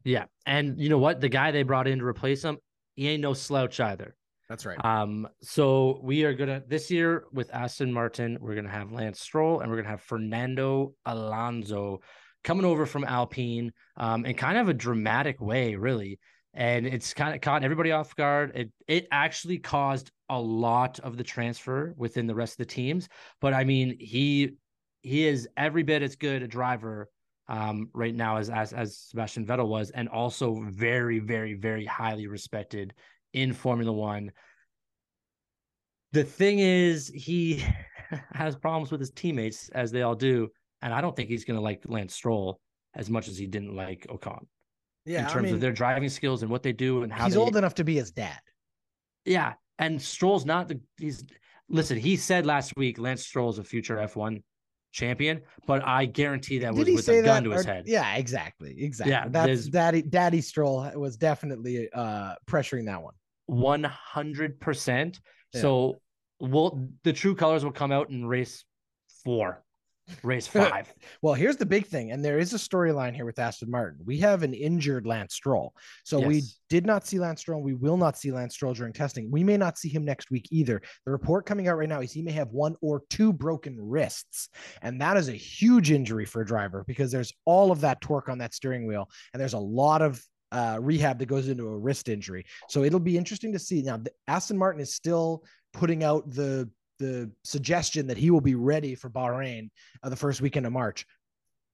[SPEAKER 2] Yeah. And you know what? The guy they brought in to replace him, he ain't no slouch either.
[SPEAKER 1] That's right.
[SPEAKER 2] Um, so we are gonna this year with Aston Martin, we're gonna have Lance Stroll and we're gonna have Fernando Alonso coming over from Alpine, um, in kind of a dramatic way, really. And it's kind of caught everybody off guard. It it actually caused a lot of the transfer within the rest of the teams. But I mean, he he is every bit as good a driver um, right now as, as as Sebastian Vettel was, and also very, very, very highly respected in Formula One. The thing is, he has problems with his teammates, as they all do, and I don't think he's going to like Lance Stroll as much as he didn't like Ocon. Yeah, in terms I mean, of their driving skills and what they do and how
[SPEAKER 1] he's
[SPEAKER 2] they...
[SPEAKER 1] old enough to be his dad.
[SPEAKER 2] Yeah, and Stroll's not the he's listen. He said last week Lance Stroll's a future F one champion, but I guarantee that was with a gun to his head.
[SPEAKER 1] Yeah, exactly. Exactly. Yeah, that's daddy daddy Stroll was definitely uh pressuring that one.
[SPEAKER 2] 100%. Yeah. So will the true colors will come out in race 4 race five.
[SPEAKER 1] well, here's the big thing, and there is a storyline here with Aston Martin. We have an injured Lance Stroll, so yes. we did not see Lance Stroll. We will not see Lance Stroll during testing. We may not see him next week either. The report coming out right now is he may have one or two broken wrists, and that is a huge injury for a driver because there's all of that torque on that steering wheel, and there's a lot of uh, rehab that goes into a wrist injury. So it'll be interesting to see. Now, Aston Martin is still putting out the the suggestion that he will be ready for Bahrain uh, the first weekend of March.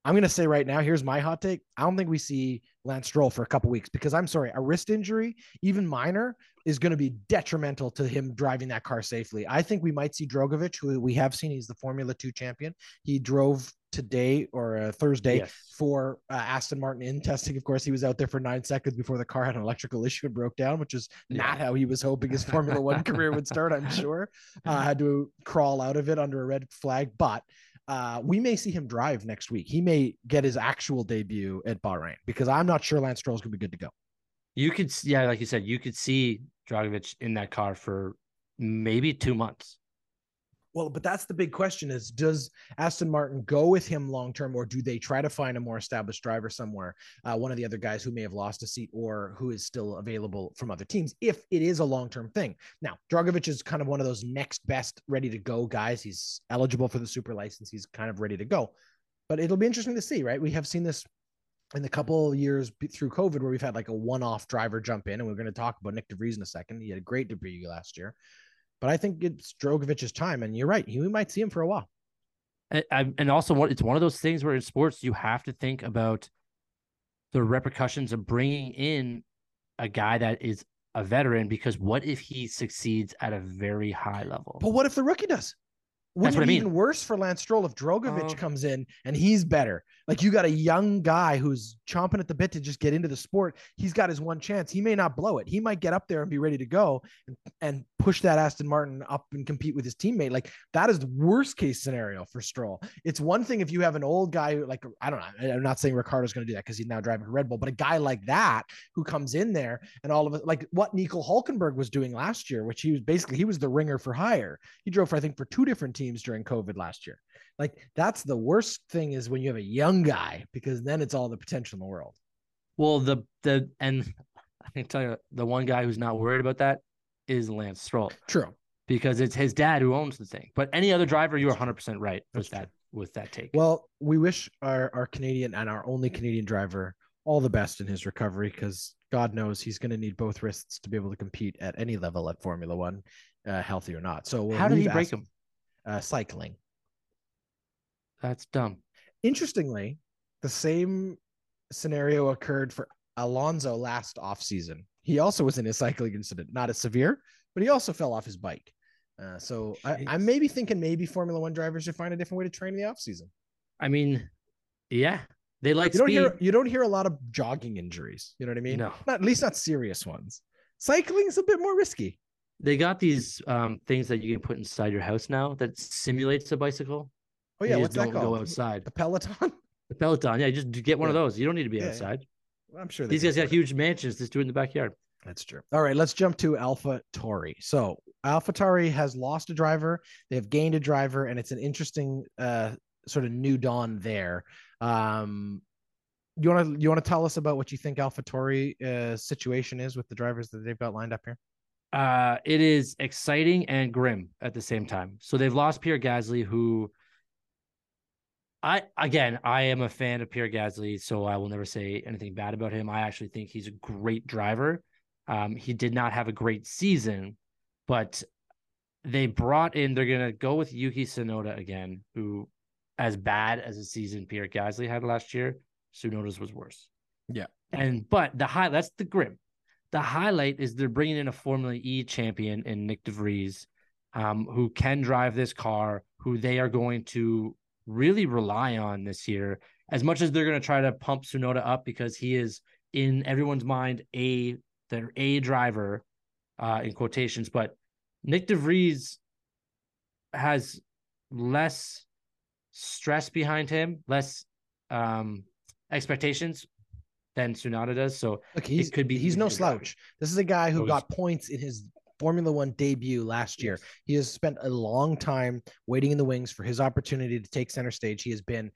[SPEAKER 1] I'm going to say right now, here's my hot take. I don't think we see Lance Stroll for a couple weeks because I'm sorry, a wrist injury, even minor, is going to be detrimental to him driving that car safely. I think we might see Drugovich, who we have seen, he's the Formula Two champion. He drove today or uh, Thursday yes. for uh, Aston Martin in testing. Of course, he was out there for nine seconds before the car had an electrical issue and broke down, which is yeah. not how he was hoping his Formula One career would start. I'm sure uh, had to crawl out of it under a red flag, but. Uh, we may see him drive next week. He may get his actual debut at Bahrain because I'm not sure Lance Stroll is going to be good to go.
[SPEAKER 2] You could, yeah, like you said, you could see Drugovich in that car for maybe two months.
[SPEAKER 1] Well, but that's the big question is does Aston Martin go with him long term or do they try to find a more established driver somewhere, uh, one of the other guys who may have lost a seat or who is still available from other teams if it is a long term thing? Now, Drugovich is kind of one of those next best ready to go guys. He's eligible for the super license, he's kind of ready to go. But it'll be interesting to see, right? We have seen this in the couple of years through COVID where we've had like a one off driver jump in, and we're going to talk about Nick de Vries in a second. He had a great debut last year. But I think it's Drugovich's time, and you're right. we might see him for a while.
[SPEAKER 2] And, and also, it's one of those things where in sports you have to think about the repercussions of bringing in a guy that is a veteran because what if he succeeds at a very high level?
[SPEAKER 1] But what if the rookie does? Wouldn't
[SPEAKER 2] what
[SPEAKER 1] it
[SPEAKER 2] I mean.
[SPEAKER 1] even worse for Lance Stroll if Drugovich
[SPEAKER 2] Uh,
[SPEAKER 1] comes in and he's better? Like you got a young guy who's chomping at the bit to just get into the sport. He's got his one chance. He may not blow it. He might get up there and be ready to go and, and push that Aston Martin up and compete with his teammate. Like that is the worst case scenario for Stroll. It's one thing if you have an old guy who, like I don't know. I'm not saying Ricciardo's going to do that because he's now driving Red Bull, but a guy like that who comes in there and all of it, like what Nico Hulkenberg was doing last year, which he was basically he was the ringer for hire. He drove for I think for two different teams during COVID last year. Like that's the worst thing is when you have a young guy because then it's all the potential in the world.
[SPEAKER 2] Well, the the and I can tell you the one guy who's not worried about that is Lance Stroll
[SPEAKER 1] True.
[SPEAKER 2] because it's his dad who owns the thing. But any other driver, you are 100 percent right
[SPEAKER 1] That's
[SPEAKER 2] with that with that take.
[SPEAKER 1] Well, we wish our our Canadian and our only Canadian driver all the best in his recovery because God knows he's going to need both wrists to be able to compete at any level at Formula One, uh, healthy or not. So we'll
[SPEAKER 2] how did he break him?
[SPEAKER 1] Uh, cycling.
[SPEAKER 2] That's dumb.
[SPEAKER 1] Interestingly, the same scenario occurred for Alonso last offseason. He also was in a cycling incident, not as severe, but he also fell off his bike. Uh, so I, I'm maybe thinking maybe Formula One drivers should find a different way to train in the offseason.
[SPEAKER 2] I mean, yeah, they like
[SPEAKER 1] You don't
[SPEAKER 2] speed.
[SPEAKER 1] hear you don't hear a lot of jogging injuries. You know what I mean?
[SPEAKER 2] No.
[SPEAKER 1] Not at least not serious ones. Cycling's a bit more risky.
[SPEAKER 2] They got these um things that you can put inside your house now that simulates a bicycle.
[SPEAKER 1] Oh yeah, what's that
[SPEAKER 2] don't Go
[SPEAKER 1] called?
[SPEAKER 2] outside.
[SPEAKER 1] The Peloton.
[SPEAKER 2] The Peloton, yeah, just get one of those. You don't need to be
[SPEAKER 1] Yeah, yeah.
[SPEAKER 2] outside.
[SPEAKER 1] I'm sure
[SPEAKER 2] These guys got huge mansions. Just do it in the backyard.
[SPEAKER 1] That's true. All right, let's jump to Alpha Tori. So AlphaTauri has lost a driver, they have gained a driver, and it's an interesting uh, sort of new dawn there. Um, you want to you want to tell us about what you think AlphaTauri uh, situation is with the drivers that they've got lined up here?
[SPEAKER 2] Uh, it is exciting and grim at the same time. So they've lost Pierre Gasly, who I again I am a fan of Pierre Gasly, so I will never say anything bad about him. I actually think he's a great driver. Um, he did not have a great season, but they brought in. They're gonna go with Yuki Tsunoda again, who, as bad as a season Pierre Gasly had last year, Tsunoda's was worse.
[SPEAKER 1] Yeah.
[SPEAKER 2] and but the high that's the grim. The highlight is they're bringing in a Formula E champion in Nick DeVries, um, who can drive this car, who they are going to really rely on this year. As much as they're going to try to pump Tsunoda up because he is in everyone's mind a their a driver, uh, in quotations, but Nick DeVries has less stress behind him, less um, expectations than Tsunoda does. So
[SPEAKER 1] Look, he's
[SPEAKER 2] could be
[SPEAKER 1] he's no slouch. This is a guy who got points in his Formula One debut last year. He has spent a long time waiting in the wings for his opportunity to take center stage. He has been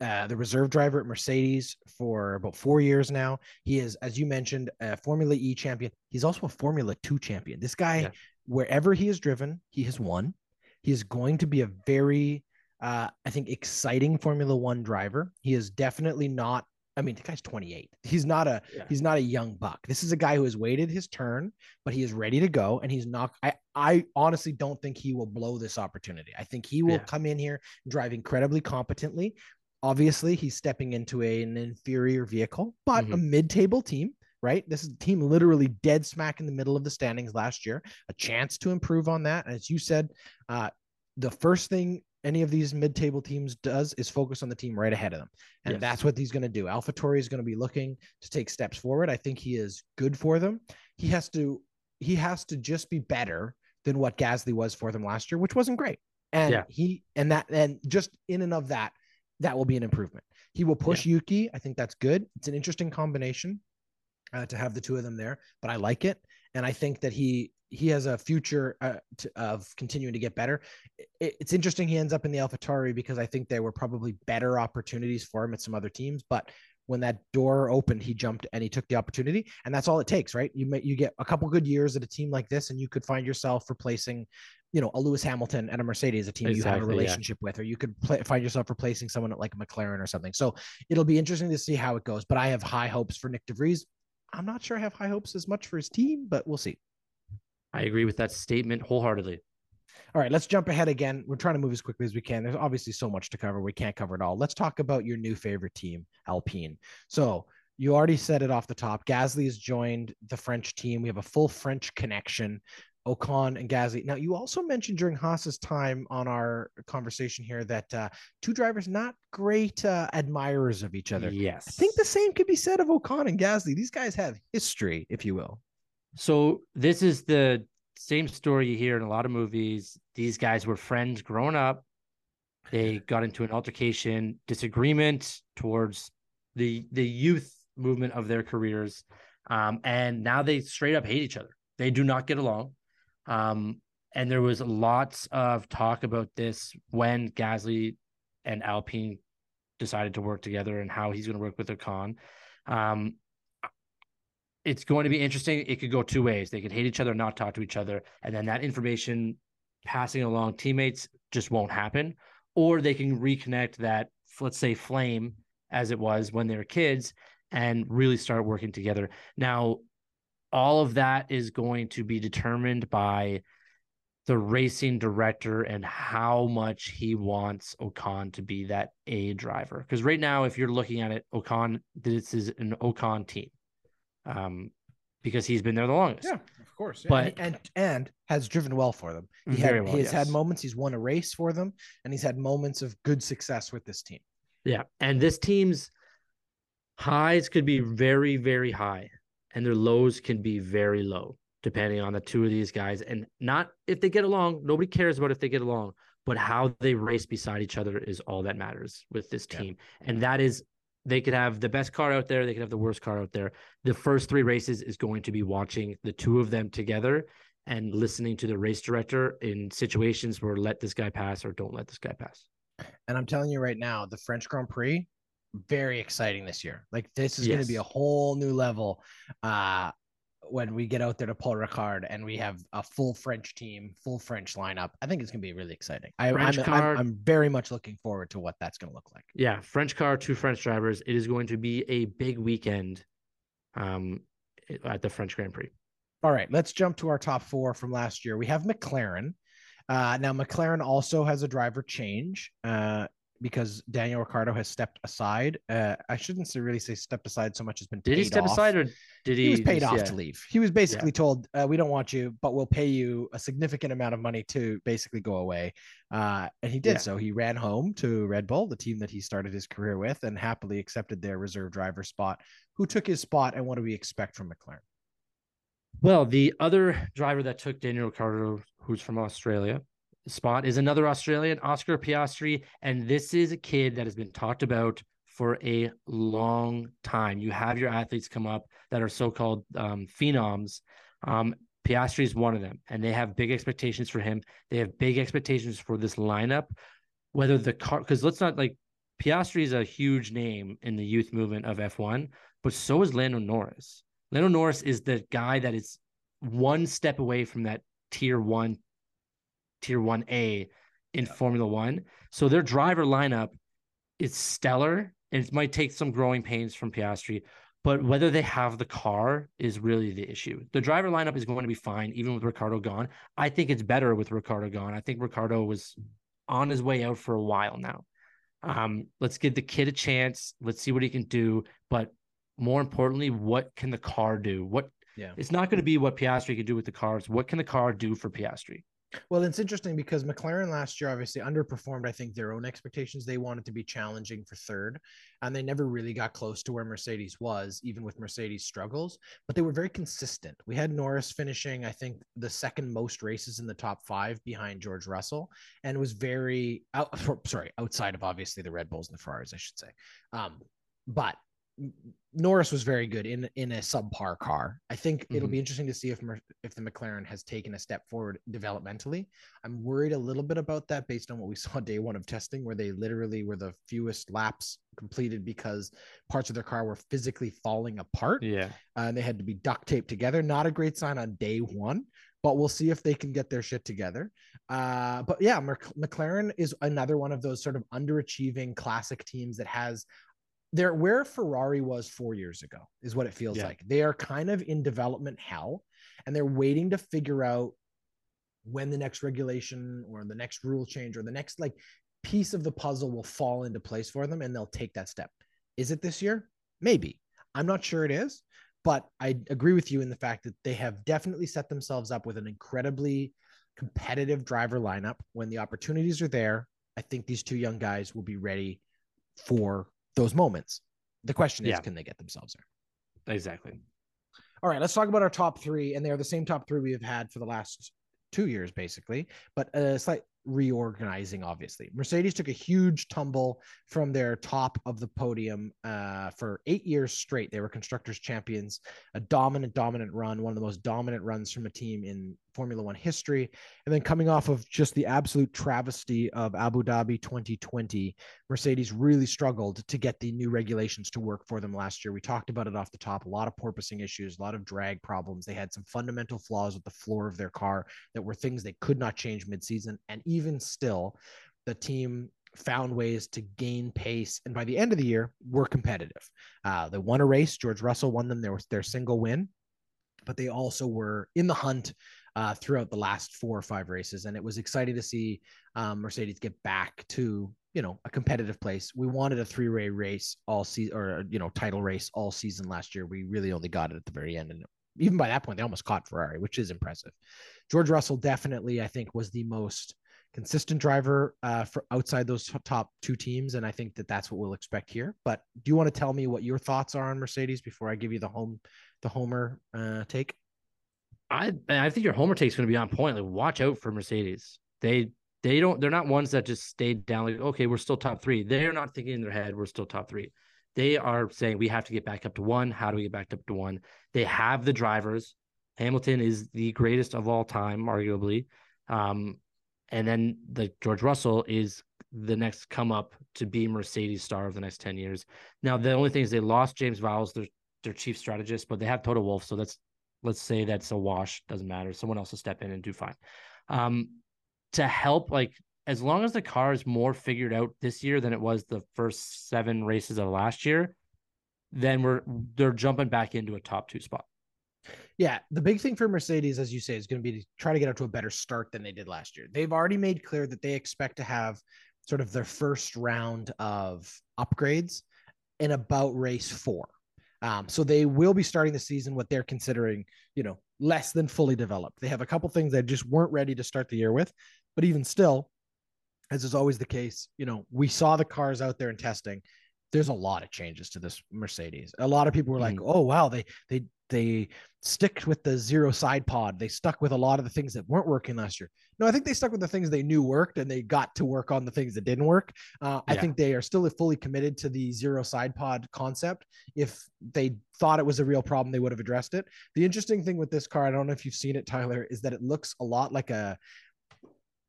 [SPEAKER 1] uh, the reserve driver at Mercedes for about four years now. He is, as you mentioned, a Formula E champion. He's also a Formula Two champion. This guy,
[SPEAKER 2] Yeah.
[SPEAKER 1] wherever he has driven, he has won. He is going to be a very, uh, I think, exciting Formula One driver. He is definitely not. I mean, the guy's 28. He's not a
[SPEAKER 2] Yeah.
[SPEAKER 1] he's not a young buck. This is a guy who has waited his turn, but he is ready to go. And he's not. I I honestly don't think he will blow this opportunity. I think he will
[SPEAKER 2] Yeah.
[SPEAKER 1] come in here drive incredibly competently. Obviously, he's stepping into a, an inferior vehicle, but a
[SPEAKER 2] Mhm.
[SPEAKER 1] mid-table team. Right, this is a team literally dead smack in the middle of the standings last year. A chance to improve on that, as you said, uh, the first thing any of these mid-table teams does is focus on the team right ahead of them. And
[SPEAKER 2] Yes.
[SPEAKER 1] that's what he's going to do AlphaTauri is going to be looking to take steps forward. I think he is good for them. He has to he has to just be better than what gasly was for them last year which wasn't great. And
[SPEAKER 2] Yeah.
[SPEAKER 1] he and that and just in and of that that will be an improvement. He will push yuki. I think that's good. It's an interesting combination uh, to have the two of them there but i like it. And i think that he he has a future uh, to, of continuing to get better. It, it's interesting he ends up in the AlphaTauri because I think there were probably better opportunities for him at some other teams, but when that door opened, he jumped and he took the opportunity, and that's all it takes, right? You may, you get a couple good years at a team like this, and you could find yourself replacing, you know, a Lewis Hamilton at a Mercedes, a team you have a
[SPEAKER 2] Exactly, yeah.
[SPEAKER 1] relationship with, or you could play, find yourself replacing someone at like a McLaren or something. So it'll be interesting to see how it goes. But I have high hopes for Nick DeVries. I'm not sure I have high hopes as much for his team, but we'll see.
[SPEAKER 2] I agree with that statement wholeheartedly.
[SPEAKER 1] All right, let's jump ahead again. We're trying to move as quickly as we can. There's obviously so much to cover. We can't cover it all. Let's talk about your new favorite team, Alpine. So you already said it off the top. Gasly has joined the French team. We have a full French connection. Ocon and Gasly. Now, you also mentioned during Haas's time on our conversation here that uh, two drivers not great uh, admirers of each other.
[SPEAKER 2] Yes.
[SPEAKER 1] I think the same could be said of Ocon and Gasly. These guys have history, if you will.
[SPEAKER 2] So this is the same story you hear in a lot of movies. These guys were friends growing up. They got into an altercation, disagreement towards the the youth movement of their careers, um, and now they straight up hate each other. They do not get along. Um, and there was lots of talk about this when Gasly and Alpine decided to work together and how he's going to work with Ocon. Um, it's going to be interesting. It could go two ways. They could hate each other, not talk to each other, and then that information passing along teammates just won't happen. Or they can reconnect that, let's say, flame as it was when they were kids and really start working together. Now, all of that is going to be determined by the racing director and how much he wants Ocon to be that A driver. Because right now, if you're looking at it, Ocon, this is an Ocon team um, because he's been there the longest.
[SPEAKER 1] Yeah, of course. Yeah.
[SPEAKER 2] But
[SPEAKER 1] and, and and has driven well for them. He
[SPEAKER 2] Very
[SPEAKER 1] had
[SPEAKER 2] well,
[SPEAKER 1] he's had moments. He's won a race for them, and he's had moments of good success with this team.
[SPEAKER 2] Yeah. And this team's highs could be very, very high, and their lows can be very low, depending on the two of these guys. And not if they get along, nobody cares about if they get along, but how they race beside each other is all that matters with this
[SPEAKER 1] Yeah.
[SPEAKER 2] team. And that is, they could have the best car out there, they could have the worst car out there. The first three races is going to be watching the two of them together and listening to the race director in situations where let this guy pass or don't let this guy pass.
[SPEAKER 1] And I'm telling you right now, the French Grand Prix, very exciting this year. Like this is going to be a whole new level. Uh when we get out there to Paul Ricard and we have a full French team, full French lineup, I think it's going to be really exciting. I, I'm,
[SPEAKER 2] French
[SPEAKER 1] I'm,
[SPEAKER 2] car-
[SPEAKER 1] I'm very much looking forward to what that's going to look like.
[SPEAKER 2] Yeah, French car, two French drivers. It is going to be a big weekend um, at the French Grand Prix.
[SPEAKER 1] All right, let's jump to our top four from last year. We have McLaren. Uh, now, McLaren also has a driver change uh, because Daniel Ricciardo has stepped aside. Uh, I shouldn't really say stepped aside so much as been
[SPEAKER 2] Did he step
[SPEAKER 1] off.
[SPEAKER 2] aside or did he?
[SPEAKER 1] he was paid
[SPEAKER 2] just-
[SPEAKER 1] off
[SPEAKER 2] yeah.
[SPEAKER 1] to leave. He was basically told, uh, "We don't want you, but we'll pay you a significant amount of money to basically go away." Uh, and he did
[SPEAKER 2] Yeah.
[SPEAKER 1] so. He ran home to Red Bull, the team that he started his career with, and happily accepted their reserve driver spot. Who took his spot, and what do we expect from McLaren?
[SPEAKER 2] Well, the other driver that took Daniel Ricciardo, who's from Australia, spot is another Australian, Oscar Piastri, and this is a kid that has been talked about for a long time. You have your athletes come up that are so-called um, phenoms. Um, Piastri is one of them, and they have big expectations for him. They have big expectations for this lineup. Whether the car, because let's not like Piastri is a huge name in the youth movement of F1, but so is Lando Norris. Lando Norris is the guy that is one step away from that tier one, tier one A in
[SPEAKER 1] Yeah.
[SPEAKER 2] Formula One. So their driver lineup is stellar, and it might take some growing pains from Piastri. But whether they have the car is really the issue. The driver lineup is going to be fine, even with Ricciardo gone. I think it's better with Ricciardo gone. I think Ricciardo was on his way out for a while now. Um, let's give the kid a chance. Let's see what he can do. But more importantly, what can the car do? What
[SPEAKER 1] Yeah.
[SPEAKER 2] it's not going to be what Piastri could do with the cars. What can the car do for Piastri?
[SPEAKER 1] Well, it's interesting because McLaren last year obviously underperformed, I think, their own expectations. They wanted to be challenging for third, and they never really got close to where Mercedes was, even with Mercedes' struggles, but they were very consistent. We had Norris finishing, I think, the second most races in the top five behind George Russell, and was very out, sorry, outside of obviously the Red Bulls and the Ferraris, I should say. Um, but Norris was very good in in a subpar car. I think it'll
[SPEAKER 2] Mhm.
[SPEAKER 1] be interesting to see if if the McLaren has taken a step forward developmentally. I'm worried a little bit about that based on what we saw day one of testing, where they literally were the fewest laps completed because parts of their car were physically falling apart
[SPEAKER 2] Yeah.
[SPEAKER 1] uh, and they had to be duct taped together. Not a great sign on day one, but we'll see if they can get their shit together. Uh, but yeah, Mc- McLaren is another one of those sort of underachieving classic teams that has they're where Ferrari was four years ago, is what it feels
[SPEAKER 2] Yeah.
[SPEAKER 1] like. They are kind of in development hell and they're waiting to figure out when the next regulation or the next rule change or the next like piece of the puzzle will fall into place for them and they'll take that step. Is it this year? Maybe. I'm not sure it is, but I agree with you in the fact that they have definitely set themselves up with an incredibly competitive driver lineup. When the opportunities are there, I think these two young guys will be ready for those moments. The question is, yeah. can they get themselves there?
[SPEAKER 2] Exactly.
[SPEAKER 1] All right, let's talk about our top three, and they are the same top three we have had for the last two years, basically, but a slight reorganizing obviously mercedes took a huge tumble from their top of the podium uh, for eight years straight they were constructors champions a dominant dominant run one of the most dominant runs from a team in Formula One history. And then coming off of just the absolute travesty of Abu Dhabi 2020, Mercedes really struggled to get the new regulations to work for them last year. We talked about it off the top a lot of porpoising issues, a lot of drag problems. They had some fundamental flaws with the floor of their car that were things they could not change midseason. And even still, the team found ways to gain pace and by the end of the year were competitive uh, they won a race george russell won them their, their single win but they also were in the hunt uh, throughout the last four or five races. And it was exciting to see um, Mercedes get back to you know a competitive place. We wanted a three way race all season, or you know title race all season last year. We really only got it at the very end, and even by that point, they almost caught Ferrari, which is impressive. George Russell definitely, I think, was the most consistent driver uh, for outside those top two teams, and I think that that's what we'll expect here. But do you want to tell me what your thoughts are on Mercedes before I give you the home the Homer uh, take?
[SPEAKER 2] I I think your homer take is going to be on point. Like, watch out for Mercedes. They they don't. They're not ones that just stayed down. Like, okay, we're still top three. They're not thinking in their head we're still top three. They are saying we have to get back up to one. How do we get back up to one? They have the drivers. Hamilton is the greatest of all time, arguably. Um, and then the George Russell is the next come up to be Mercedes star of the next 10 years. Now, the only thing is they lost James Vowles, their, their chief strategist, but they have Toto Wolff. So that's let's say that's a wash, doesn't matter. Someone else will step in and do fine. Um, to help, like, as long as the car is more figured out this year than it was the first seven races of last year, then we're they're jumping back into a top two spot.
[SPEAKER 1] Yeah, the big thing for Mercedes, as you say, is going to be to try to get out to a better start than they did last year. They've already made clear that they expect to have sort of their first round of upgrades in about race four. Um, so they will be starting the season what they're considering, you know, less than fully developed. They have a couple things that just weren't ready to start the year with, but even still, as is always the case, you know, we saw the cars out there in testing. There's a lot of changes to this Mercedes. A lot of people were like, mm-hmm. "Oh wow, they they they stick with the zero side pod. They stuck with a lot of the things that weren't working last year. No, I think they stuck with the things they knew worked and they got to work on the things that didn't work. Uh, yeah. I think they are still fully committed to the zero side pod concept. If they thought it was a real problem, they would have addressed it. The interesting thing with this car, I don't know if you've seen it, Tyler, is that it looks a lot like a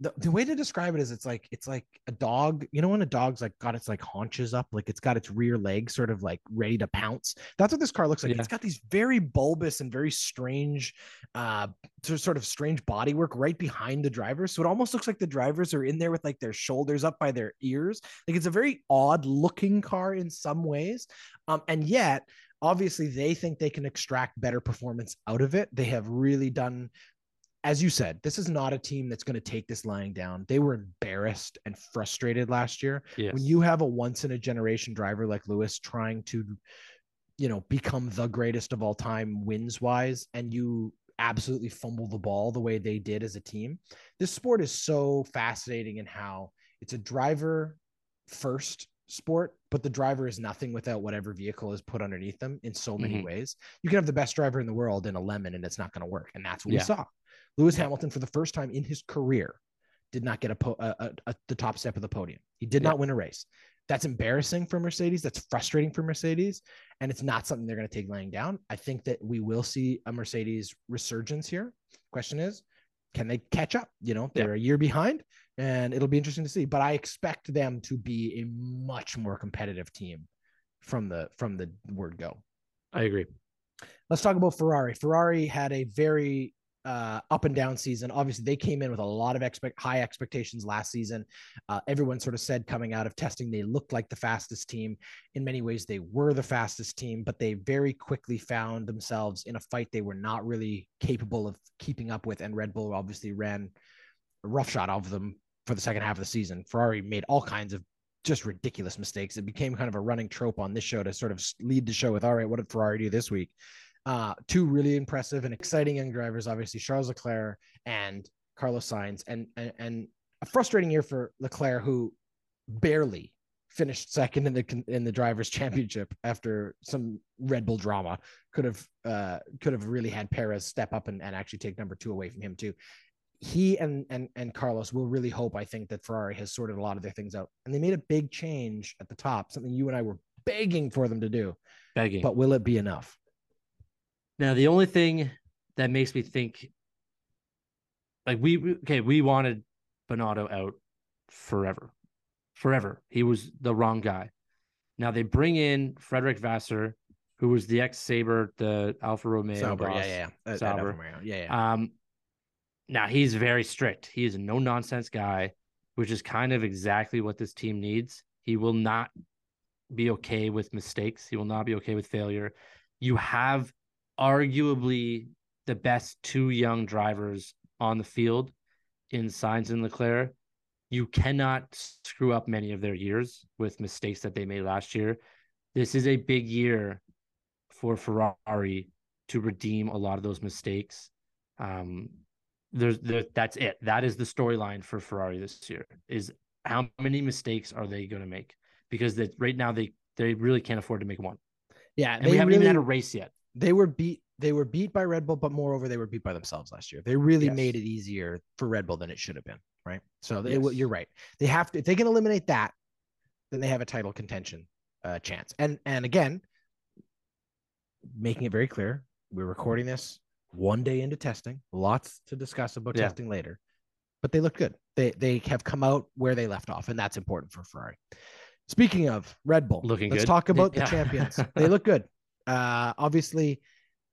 [SPEAKER 1] the, the way to describe it is it's like it's like a dog you know when a dog's like got its like haunches up like it's got its rear leg sort of like ready to pounce? That's what this car looks like. Yeah. it's got these very bulbous and very strange uh sort of strange body work right behind the driver. So it almost looks like the drivers are in there with like their shoulders up by their ears. Like it's a very odd looking car in some ways. Um and yet obviously they think they can extract better performance out of it. They have really done as you said, this is not a team that's going to take this lying down. They were embarrassed and frustrated last year. Yes. When you have a once in a generation driver like Lewis trying to, you know, become the greatest of all time wins wise, and you absolutely fumble the ball the way they did as a team. This sport is so fascinating in how it's a driver first sport, but the driver is nothing without whatever vehicle is put underneath them in so many mm-hmm. ways. You can have the best driver in the world in a lemon and it's not going to work. And that's what yeah. we saw. Lewis Hamilton, for the first time in his career, did not get a, po- a, a, a the top step of the podium. He did yeah. not win a race. That's embarrassing for Mercedes. That's frustrating for Mercedes, and it's not something they're going to take laying down. I think that we will see a Mercedes resurgence here. Question is, can they catch up? You know, they're yeah. a year behind, and it'll be interesting to see. But I expect them to be a much more competitive team from the from the word go.
[SPEAKER 2] I agree.
[SPEAKER 1] Let's talk about Ferrari. Ferrari had a very uh, up and down season. Obviously, they came in with a lot of expect high expectations last season. Uh, everyone sort of said coming out of testing they looked like the fastest team. In many ways, they were the fastest team, but they very quickly found themselves in a fight they were not really capable of keeping up with. And Red Bull obviously ran a roughshod of them for the second half of the season. Ferrari made all kinds of just ridiculous mistakes. It became kind of a running trope on this show to sort of lead the show with, all right, what did Ferrari do this week? Uh, two really impressive and exciting young drivers, obviously Charles Leclerc and Carlos Sainz, and and, and a frustrating year for Leclerc, who barely finished second in the in the drivers championship after some Red Bull drama. Could have uh, could have really had Perez step up and, and actually take number two away from him too. He and and and Carlos will really hope I think that Ferrari has sorted a lot of their things out, and they made a big change at the top, something you and I were begging for them to do.
[SPEAKER 2] Begging,
[SPEAKER 1] but will it be enough?
[SPEAKER 2] Now the only thing that makes me think, like we okay, we wanted Binotto out forever forever. He was the wrong guy. Now they bring in Frederick Vasseur, who was the ex Sauber, the Alfa Romeo
[SPEAKER 1] Sauber,
[SPEAKER 2] boss.
[SPEAKER 1] yeah, yeah,
[SPEAKER 2] uh, Sauber.
[SPEAKER 1] yeah, yeah.
[SPEAKER 2] Um, now he's very strict. He is a no nonsense guy, which is kind of exactly what this team needs. He will not be okay with mistakes. He will not be okay with failure. You have arguably the best two young drivers on the field in Sainz and Leclerc you cannot screw up many of their years with mistakes that they made last year. This is a big year for Ferrari to redeem a lot of those mistakes. Um, there's there, that's it. That is the storyline for Ferrari this year. Is how many mistakes are they going to make? Because that right now they they really can't afford to make one.
[SPEAKER 1] Yeah,
[SPEAKER 2] and we haven't really, even had a race yet.
[SPEAKER 1] They were beat. They were beat by Red Bull, but moreover, they were beat by themselves last year. They really yes. made it easier for Red Bull than it should have been right? So they, yes. you're right. They have to if they can eliminate that, then they have a title contention uh, chance. And and again, making it very clear, we're recording this one day into testing. Lots to discuss about yeah. testing later, but they look good. They they have come out where they left off, and that's important for Ferrari. Speaking of Red Bull,
[SPEAKER 2] looking
[SPEAKER 1] let's
[SPEAKER 2] good.
[SPEAKER 1] talk about yeah. the champions. they look good. Uh, obviously,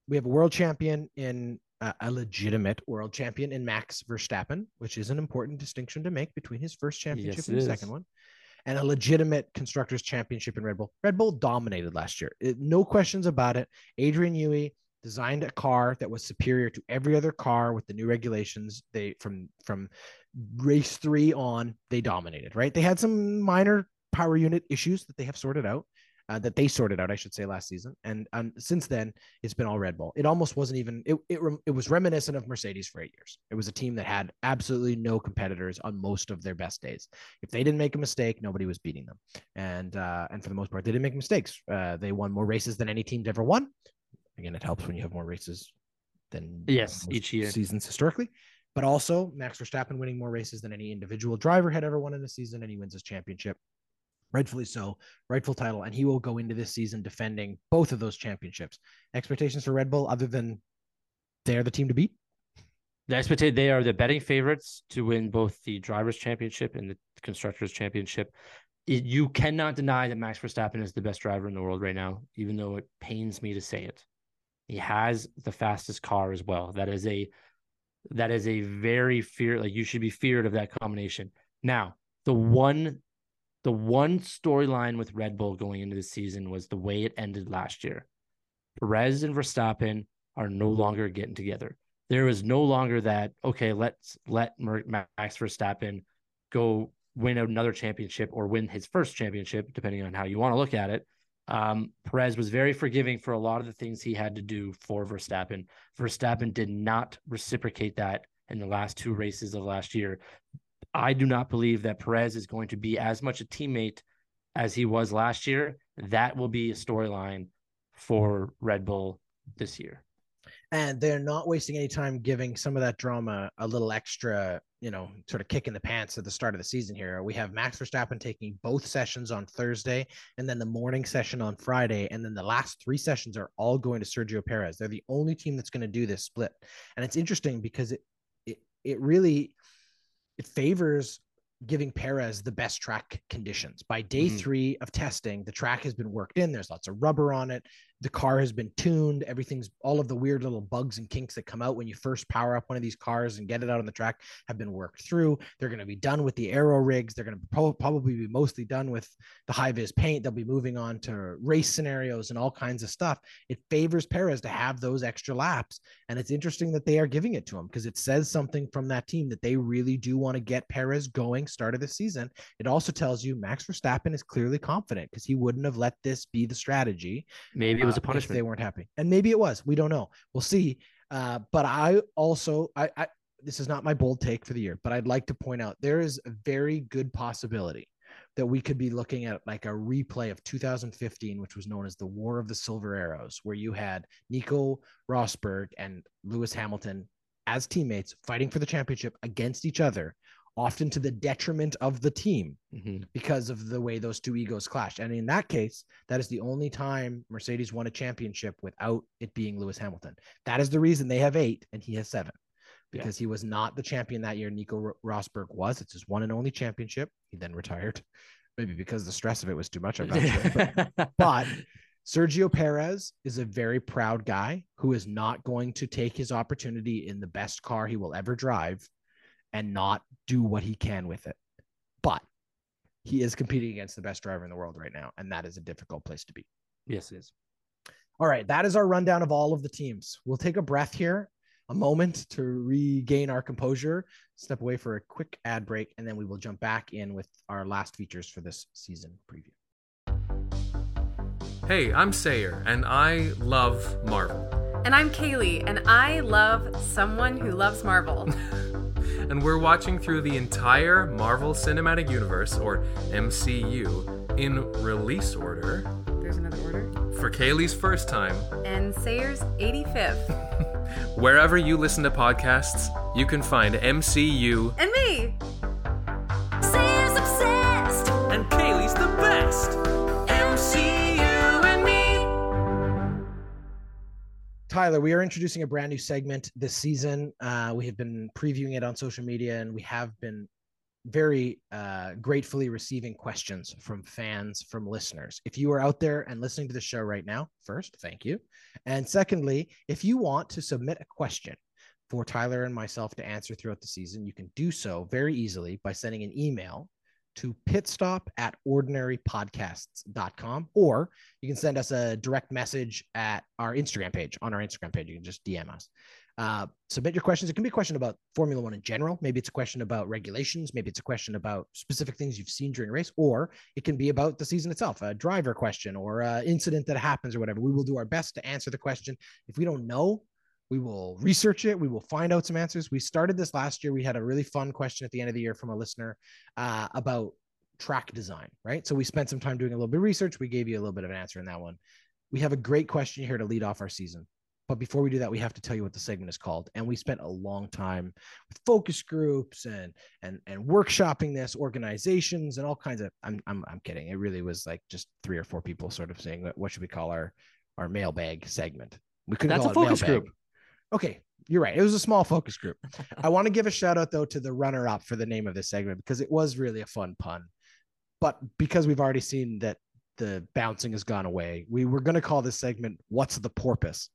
[SPEAKER 1] we have a world champion in a legitimate world champion in Max Verstappen, which is an important distinction to make between his first championship yes, and the second one, and a legitimate constructors championship in Red Bull. Red Bull dominated last year, it, no questions about it. Adrian Newey designed a car that was superior to every other car with the new regulations. They from from race three on, they dominated. Right, they had some minor power unit issues that they have sorted out uh, that they sorted out, I should say, last season. And um, since then, it's been all Red Bull. It almost wasn't even. It it, it was reminiscent of Mercedes for eight years. It was a team that had absolutely no competitors on most of their best days. If they didn't make a mistake, nobody was beating them. And uh, and for the most part, they didn't make mistakes. Uh, they won more races than any team's ever won. Again, it helps when you have more races than
[SPEAKER 2] yes each year
[SPEAKER 1] seasons historically. But also, Max Verstappen winning more races than any individual driver had ever won in a season, and he wins his championship rightfully so, rightful title, and he will go into this season defending both of those championships. Expectations for Red Bull, other than they're the team to beat.
[SPEAKER 2] The expected they are the betting favorites to win both the drivers' championship and the constructors' championship. It, you cannot deny that Max Verstappen is the best driver in the world right now, even though it pains me to say it. He has the fastest car as well. That is a that is a very fear like you should be feared of that combination. Now, the one the one storyline with Red Bull going into the season was the way it ended last year. Perez and Verstappen are no longer getting together. There is no longer that, okay, let's let Max Verstappen go win another championship or win his first championship, depending on how you want to look at it. Um, Perez was very forgiving for a lot of the things he had to do for Verstappen. Verstappen did not reciprocate that in the last two races of last year. I do not believe that Perez is going to be as much a teammate as he was last year. That will be a storyline for Red Bull this year.
[SPEAKER 1] And they're not wasting any time giving some of that drama a little extra, you know, sort of kick in the pants at the start of the season here. We have Max Verstappen taking both sessions on Thursday and then the morning session on Friday. And then the last three sessions are all going to Sergio Perez. They're the only team that's going to do this split. And it's interesting because it, it, it really it favors giving Perez the best track conditions. By day mm-hmm. three of testing, the track has been worked in. There's lots of rubber on it the car has been tuned everything's all of the weird little bugs and kinks that come out when you first power up one of these cars and get it out on the track have been worked through. They're going to be done with the aero rigs. They're going to pro- probably be mostly done with the high vis paint. They'll be moving on to race scenarios and all kinds of stuff. It favors perez to have those extra laps and it's interesting that they are giving it to him because it says something from that team that they really do want to get perez going start of the season. It also tells you max verstappen is clearly confident because he wouldn't have let this be the strategy.
[SPEAKER 2] Maybe was a punishment.
[SPEAKER 1] they weren't happy, and maybe it was. We don't know. We'll see. Uh, but I also, I, I, this is not my bold take for the year, but I'd like to point out there is a very good possibility that we could be looking at like a replay of 2015, which was known as the War of the Silver Arrows, where you had Nico Rosberg and Lewis Hamilton as teammates fighting for the championship against each other, often to the detriment of the team mm-hmm. because of the way those two egos clash. And in that case, that is the only time Mercedes won a championship without it being Lewis Hamilton. That is the reason they have eight and he has seven because yeah. he was not the champion that year. Nico Rosberg was. It's his one and only championship. He then retired, maybe because the stress of it was too much. I'm not sure. But, but Sergio Perez is a very proud guy who is not going to take his opportunity in the best car he will ever drive and not do what he can with it. But he is competing against the best driver in the world right now, and that is a difficult place to be.
[SPEAKER 2] Yes, it is.
[SPEAKER 1] All right, that is our rundown of all of the teams. We'll take a breath here a moment to regain our composure, step away for a quick ad break, and then we will jump back in with our last features for this season preview.
[SPEAKER 3] Hey, I'm Sayer, and I love Marvel.
[SPEAKER 4] And I'm Kaylee, and I love someone who loves Marvel.
[SPEAKER 3] and we're watching through the entire Marvel Cinematic Universe, or MCU, in release order.
[SPEAKER 4] There's another order?
[SPEAKER 3] For Kaylee's first time.
[SPEAKER 4] And Sayer's 85th.
[SPEAKER 3] Wherever you listen to podcasts, you can find MCU
[SPEAKER 4] and me.
[SPEAKER 1] Tyler, we are introducing a brand new segment this season. Uh, we have been previewing it on social media, and we have been very uh, gratefully receiving questions from fans, from listeners. If you are out there and listening to the show right now, first, thank you. And secondly, if you want to submit a question for Tyler and myself to answer throughout the season, you can do so very easily by sending an email to pitstop at ordinarypodcasts.com or you can send us a direct message at our Instagram page on our Instagram page. You can just DM us. Uh, submit your questions. It can be a question about Formula One in general. Maybe it's a question about regulations. Maybe it's a question about specific things you've seen during a race, or it can be about the season itself, a driver question or an incident that happens or whatever. We will do our best to answer the question. If we don't know, we will research it. We will find out some answers. We started this last year. We had a really fun question at the end of the year from a listener uh, about track design, right? So we spent some time doing a little bit of research. We gave you a little bit of an answer in that one. We have a great question here to lead off our season. But before we do that, we have to tell you what the segment is called. And we spent a long time with focus groups and and and workshopping this, organizations, and all kinds of. I'm I'm I'm kidding. It really was like just three or four people sort of saying, "What should we call our our mailbag segment?" We couldn't
[SPEAKER 2] That's a focus group.
[SPEAKER 1] Okay, you're right. It was a small focus group. I want to give a shout out though to the runner up for the name of this segment because it was really a fun pun. But because we've already seen that the bouncing has gone away, we were going to call this segment "What's the Porpoise."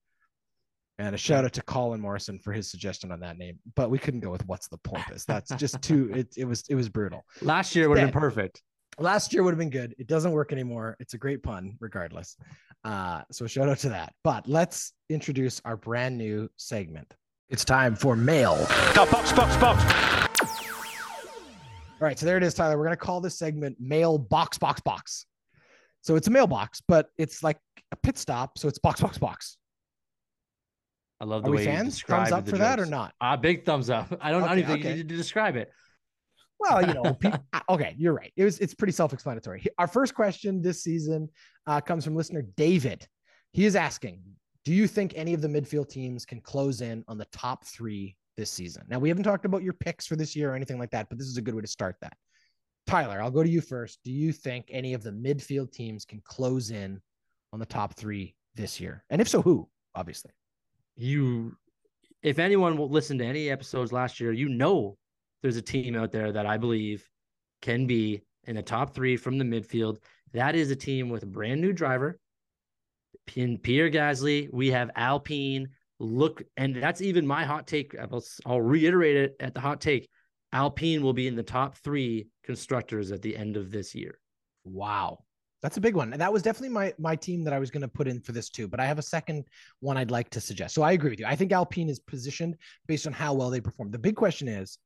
[SPEAKER 1] And a shout out to Colin Morrison for his suggestion on that name, but we couldn't go with what's the porpoise. That's just too. It, it was it was brutal.
[SPEAKER 2] Last year would have been perfect.
[SPEAKER 1] Last year would have been good. It doesn't work anymore. It's a great pun, regardless. Uh, so shout out to that. But let's introduce our brand new segment. It's time for mail.
[SPEAKER 5] Go box, box, box.
[SPEAKER 1] All right, so there it is, Tyler. We're gonna call this segment mail box, box, box. So it's a mailbox, but it's like a pit stop. So it's box, box, box.
[SPEAKER 2] I love the
[SPEAKER 1] Are
[SPEAKER 2] way
[SPEAKER 1] we
[SPEAKER 2] you
[SPEAKER 1] fans?
[SPEAKER 2] describe
[SPEAKER 1] Thumbs up
[SPEAKER 2] the
[SPEAKER 1] for that or not?
[SPEAKER 2] Ah, big thumbs up. I don't, I don't
[SPEAKER 1] Okay,
[SPEAKER 2] even think
[SPEAKER 1] okay.
[SPEAKER 2] you need to describe it.
[SPEAKER 1] Well, you know, pe- okay, you're right. It was it's pretty self-explanatory. Our first question this season uh, comes from listener David. He is asking, "Do you think any of the midfield teams can close in on the top three this season?" Now, we haven't talked about your picks for this year or anything like that, but this is a good way to start that. Tyler, I'll go to you first. Do you think any of the midfield teams can close in on the top three this year? And if so, who? Obviously.
[SPEAKER 2] You, if anyone will listen to any episodes last year, you know there's a team out there that I believe can be in the top three from the midfield. That is a team with a brand new driver, in Pierre Gasly. We have Alpine. Look, and that's even my hot take. I'll, I'll reiterate it at the hot take. Alpine will be in the top three constructors at the end of this year.
[SPEAKER 1] Wow. That's a big one. And that was definitely my my team that I was going to put in for this too. But I have a second one I'd like to suggest. So I agree with you. I think Alpine is positioned based on how well they perform. The big question is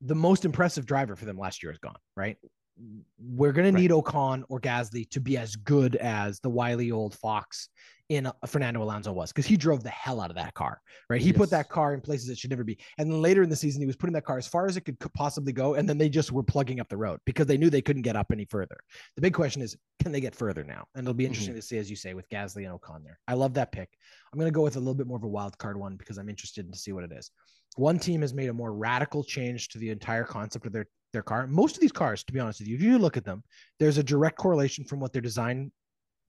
[SPEAKER 1] the most impressive driver for them last year is gone, right? We're going to need Ocon or Gasly to be as good as the wily old fox in uh, Fernando Alonso was because he drove the hell out of that car, right? He put that car in places it should never be. And then later in the season, he was putting that car as far as it could possibly go. And then they just were plugging up the road because they knew they couldn't get up any further. The big question is, can they get further now? And it'll be interesting to see, as you say, with Gasly and Ocon there. I love that pick. I'm going to go with a little bit more of a wild card one because I'm interested to see what it is. One team has made a more radical change to the entire concept of their their car. Most of these cars, to be honest with you, if you look at them, there's a direct correlation from what their design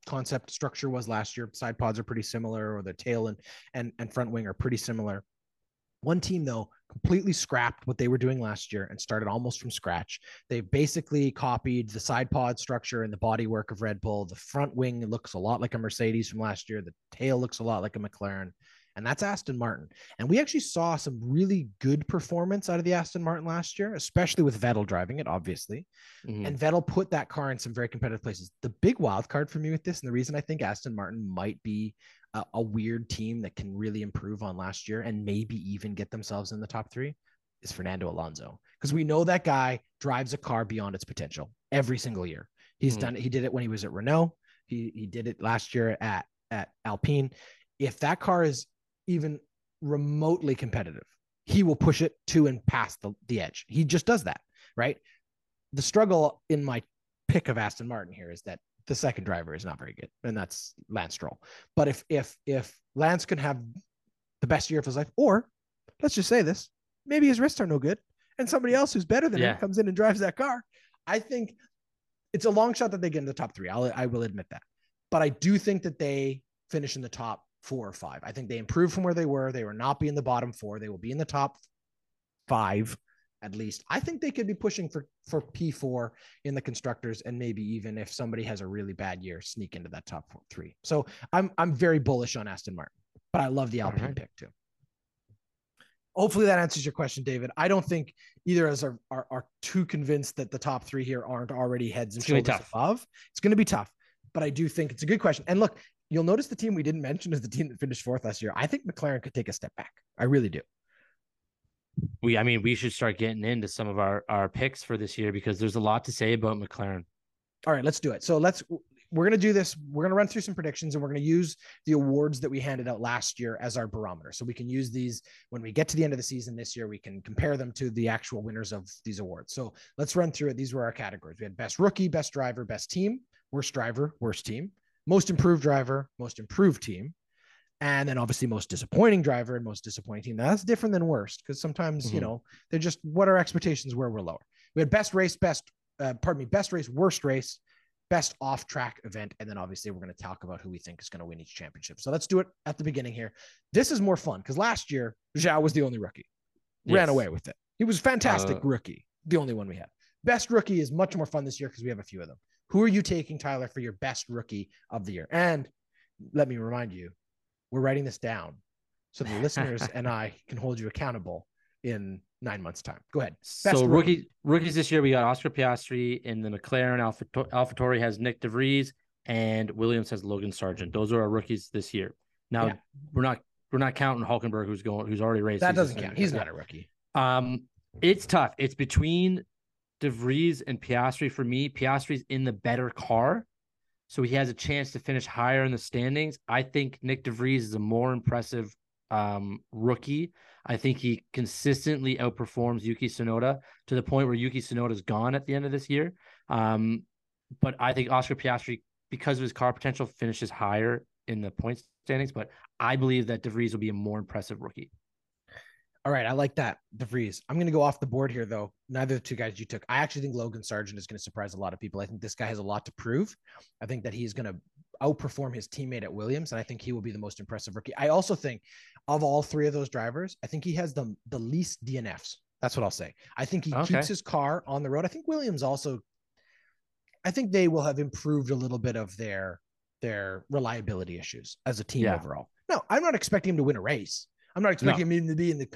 [SPEAKER 1] concept structure was last year. Side pods are pretty similar, or the tail and and and front wing are pretty similar. One team though completely scrapped what they were doing last year and started almost from scratch. They basically copied the side pod structure and the bodywork of Red Bull. The front wing looks a lot like a Mercedes from last year. The tail looks a lot like a McLaren. And that's Aston Martin. And we actually saw some really good performance out of the Aston Martin last year, especially with Vettel driving it, obviously.
[SPEAKER 2] Mhm.
[SPEAKER 1] And Vettel put that car in some very competitive places. The big wild card for me with this, and the reason I think Aston Martin might be a, a weird team that can really improve on last year and maybe even get themselves in the top three, is Fernando Alonso. Because we know that guy drives a car beyond its potential every single year. He's
[SPEAKER 2] Mhm.
[SPEAKER 1] done it. He did it when he was at Renault. He he did it last year at at Alpine. If that car is even remotely competitive, he will push it to and past the, the edge. He just does that, right? The struggle in my pick of Aston Martin here is that the second driver is not very good, and that's Lance Stroll. But if if if Lance can have the best year of his life, or let's just say this, maybe his wrists are no good, and somebody else who's better than
[SPEAKER 2] Yeah.
[SPEAKER 1] him comes in and drives that car, I think it's a long shot that they get in the top three. I'll I will admit that, but I do think that they finish in the top four or five. I think they improved from where they were. They will not be in the bottom four. They will be in the top five at least. I think they could be pushing for for P4 in the constructors and maybe even if somebody has a really bad year sneak into that top four, 3. So I'm I'm very bullish on Aston Martin, but I love the Alpine
[SPEAKER 2] Alright.
[SPEAKER 1] pick too. Hopefully that answers your question, David. I don't think either of us are, are, are too convinced that the top three here aren't already heads and
[SPEAKER 2] It's
[SPEAKER 1] shoulders above. It's going to be tough, but I do think it's a good question. And look, you'll notice the team we didn't mention is the team that finished fourth last year. I think McLaren could take a step back. I really do.
[SPEAKER 2] we I mean we should start getting into some of our our picks for this year because there's a lot to say about McLaren.
[SPEAKER 1] All right, let's do it. So let's we're gonna do this. We're gonna run through some predictions and we're gonna use the awards that we handed out last year as our barometer. So we can use these when we get to the end of the season this year. We can compare them to the actual winners of these awards. So let's run through it. These were our categories. We had best rookie, best driver, best team, worst driver, worst team, most improved driver, most improved team, and then obviously most disappointing driver and most disappointing team. Now that's different than worst because sometimes you
[SPEAKER 2] Mhm.
[SPEAKER 1] know they're just what our expectations were. We're lower. We had best race, best uh, pardon me, best race, worst race, best off track event, and then obviously we're going to talk about who we think is going to win each championship. So let's do it at the beginning here. This is more fun because last year Zhou was the only rookie, ran away with it. He was fantastic
[SPEAKER 2] Uh,
[SPEAKER 1] rookie, the only one we had. Best rookie is much more fun this year because we have a few of them. Who are you taking, Tyler, for your best rookie of the year? And let me remind you, we're writing this down so the listeners and I can hold you accountable in nine months' time. Go ahead.
[SPEAKER 2] So
[SPEAKER 1] rookie.
[SPEAKER 2] rookie rookies this year we got Oscar Piastri in the McLaren. Alpha AlphaTauri has Nick DeVries and Williams has Logan Sargeant. Those are our rookies this year. Now
[SPEAKER 1] Yeah.
[SPEAKER 2] we're not we're not counting Hulkenberg who's going who's already raced.
[SPEAKER 1] That doesn't count. He's not a rookie.
[SPEAKER 2] Um, it's tough. It's between DeVries and Piastri for me. Piastri's in the better car, so he has a chance to finish higher in the standings. I think Nick DeVries is a more impressive um, rookie. I think he consistently outperforms Yuki Tsunoda to the point where Yuki Tsunoda's gone at the end of this year. Um, but I think Oscar Piastri, because of his car potential, finishes higher in the point standings. But I believe that DeVries will be a more impressive rookie.
[SPEAKER 1] All right, I like that, DeVries. I'm going to go off the board here, though. Neither of the two guys you took. I actually think Logan Sargeant is going to surprise a lot of people. I think this guy has a lot to prove. I think that he's going to outperform his teammate at Williams, and I think he will be the most impressive rookie. I also think of all three of those drivers, I think he has the the least DNFs. That's what I'll say. I think he
[SPEAKER 2] Okay.
[SPEAKER 1] keeps his car on the road. I think Williams also. I think they will have improved a little bit of their their reliability issues as a team
[SPEAKER 2] Yeah.
[SPEAKER 1] overall. No, I'm not expecting him to win a race. I'm not expecting him to be in the,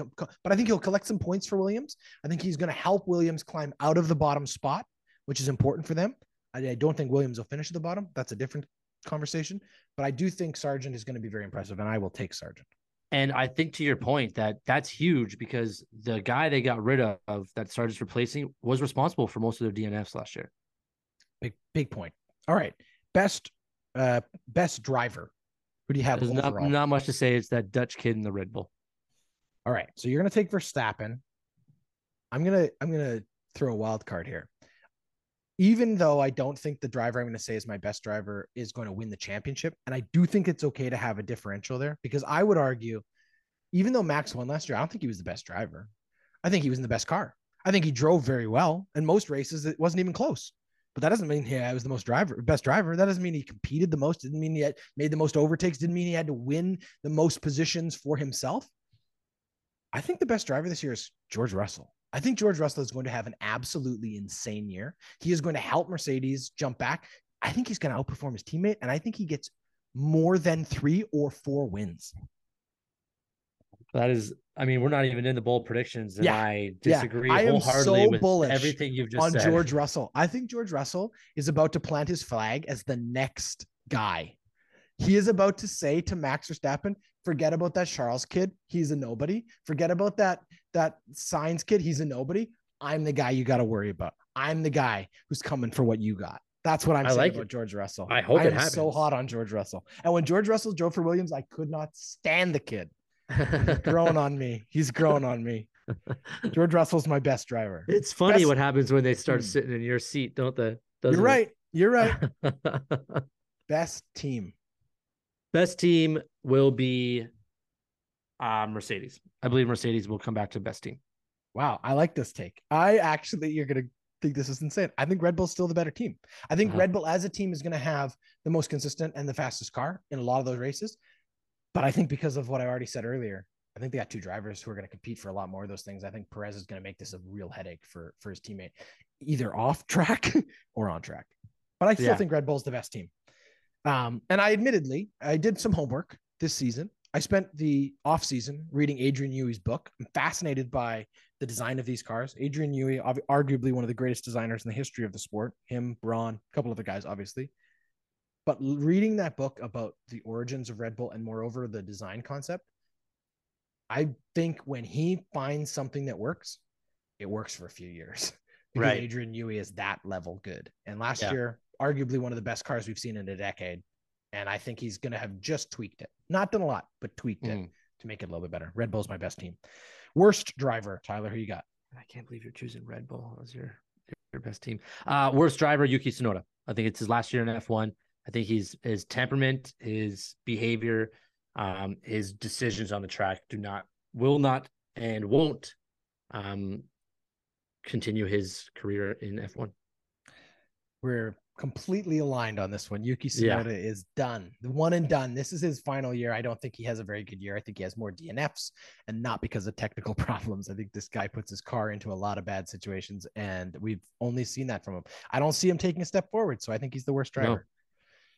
[SPEAKER 1] but I think he'll collect some points for Williams. I think he's going to help Williams climb out of the bottom spot, which is important for them. I, I don't think Williams will finish at the bottom. That's a different conversation, but I do think Sargeant is going to be very impressive, and I will take Sargeant.
[SPEAKER 2] And I think to your point that that's huge because the guy they got rid of that Sargeant's replacing was responsible for most of their DNFs last year.
[SPEAKER 1] Big big point. All right, best uh best driver. Who do you have
[SPEAKER 2] There's not, not much to say. It's that Dutch kid in the Red Bull.
[SPEAKER 1] All right, so you're gonna take Verstappen. I'm gonna I'm gonna throw a wild card here. Even though I don't think the driver I'm gonna say is my best driver is going to win the championship, and I do think it's okay to have a differential there because I would argue, even though Max won last year, I don't think he was the best driver. I think he was in the best car. I think he drove very well. In most races, it wasn't even close. But that doesn't mean he was the most driver, best driver. That doesn't mean he competed the most. Didn't mean he had made the most overtakes. Didn't mean he had to win the most positions for himself. I think the best driver this year is George Russell. I think George Russell is going to have an absolutely insane year. He is going to help Mercedes jump back. I think he's going to outperform his teammate, and I think he gets more than three or four wins.
[SPEAKER 2] That is, I mean, we're not even in the bold predictions, and
[SPEAKER 1] Yeah.
[SPEAKER 2] I
[SPEAKER 1] Yeah.
[SPEAKER 2] disagree
[SPEAKER 1] I am
[SPEAKER 2] wholeheartedly
[SPEAKER 1] so
[SPEAKER 2] with everything you've just
[SPEAKER 1] on
[SPEAKER 2] said.
[SPEAKER 1] George Russell. I think George Russell is about to plant his flag as the next guy. He is about to say to Max Verstappen, forget about that Charles kid. He's a nobody. Forget about that that Sainz kid. He's a nobody. I'm the guy you got to worry about. I'm the guy who's coming for what you got. That's what I'm
[SPEAKER 2] I
[SPEAKER 1] saying
[SPEAKER 2] like
[SPEAKER 1] about
[SPEAKER 2] it.
[SPEAKER 1] George Russell.
[SPEAKER 2] I hope
[SPEAKER 1] I
[SPEAKER 2] it
[SPEAKER 1] am so hot on George Russell. And when George Russell drove for Williams, I could not stand the kid. He's grown on me. He's grown on me. George Russell's my best driver.
[SPEAKER 2] it's funny
[SPEAKER 1] Best-
[SPEAKER 2] what happens when they start
[SPEAKER 1] Hmm.
[SPEAKER 2] sitting in your seat, don't they?
[SPEAKER 1] You're
[SPEAKER 2] Doesn't
[SPEAKER 1] right. You're right. Best team.
[SPEAKER 2] best team will be uh, Mercedes. I believe Mercedes will come back to best team.
[SPEAKER 1] Wow, I like this take. I actually, you're gonna think this is insane. I think Red Bull's still the better team. I think
[SPEAKER 2] Uh-huh.
[SPEAKER 1] Red Bull as a team is gonna have the most consistent and the fastest car in a lot of those races. But I think because of what I already said earlier, I think they got two drivers who are going to compete for a lot more of those things. I think Perez is going to make this a real headache for for his teammate, either off track or on track. But I still
[SPEAKER 2] Yeah.
[SPEAKER 1] think Red Bull's the best team. Um, and I admittedly, I did some homework this season. I spent the off season reading Adrian Newey's book. I'm fascinated by the design of these cars. Adrian Newey, arguably one of the greatest designers in the history of the sport. Him, Braun, a couple other guys, obviously. But reading that book about the origins of Red Bull and moreover the design concept, I think when he finds something that works, it works for a few years. Because
[SPEAKER 2] Right.
[SPEAKER 1] Adrian Newey is that level good. And last
[SPEAKER 2] Yeah.
[SPEAKER 1] year, arguably one of the best cars we've seen in a decade. And I think he's going to have just tweaked it. Not done a lot, but tweaked it
[SPEAKER 2] Mm.
[SPEAKER 1] to make it a little bit better. Red Bull's my best team. Worst driver, Tyler, who you got?
[SPEAKER 2] I can't believe you're choosing Red Bull as your your best team. Uh, worst driver Yuki Tsunoda. I think it's his last year in F1. I think he's his temperament, his behavior, um, his decisions on the track do not, will not, and won't um, continue his career in F1.
[SPEAKER 1] We're completely aligned on this one. Yuki
[SPEAKER 2] Yeah.
[SPEAKER 1] Tsunoda is done. The one and done. This is his final year. I don't think he has a very good year. I think he has more DNFs and not because of technical problems. I think this guy puts his car into a lot of bad situations and we've only seen that from him. I don't see him taking a step forward. So I think he's the worst driver.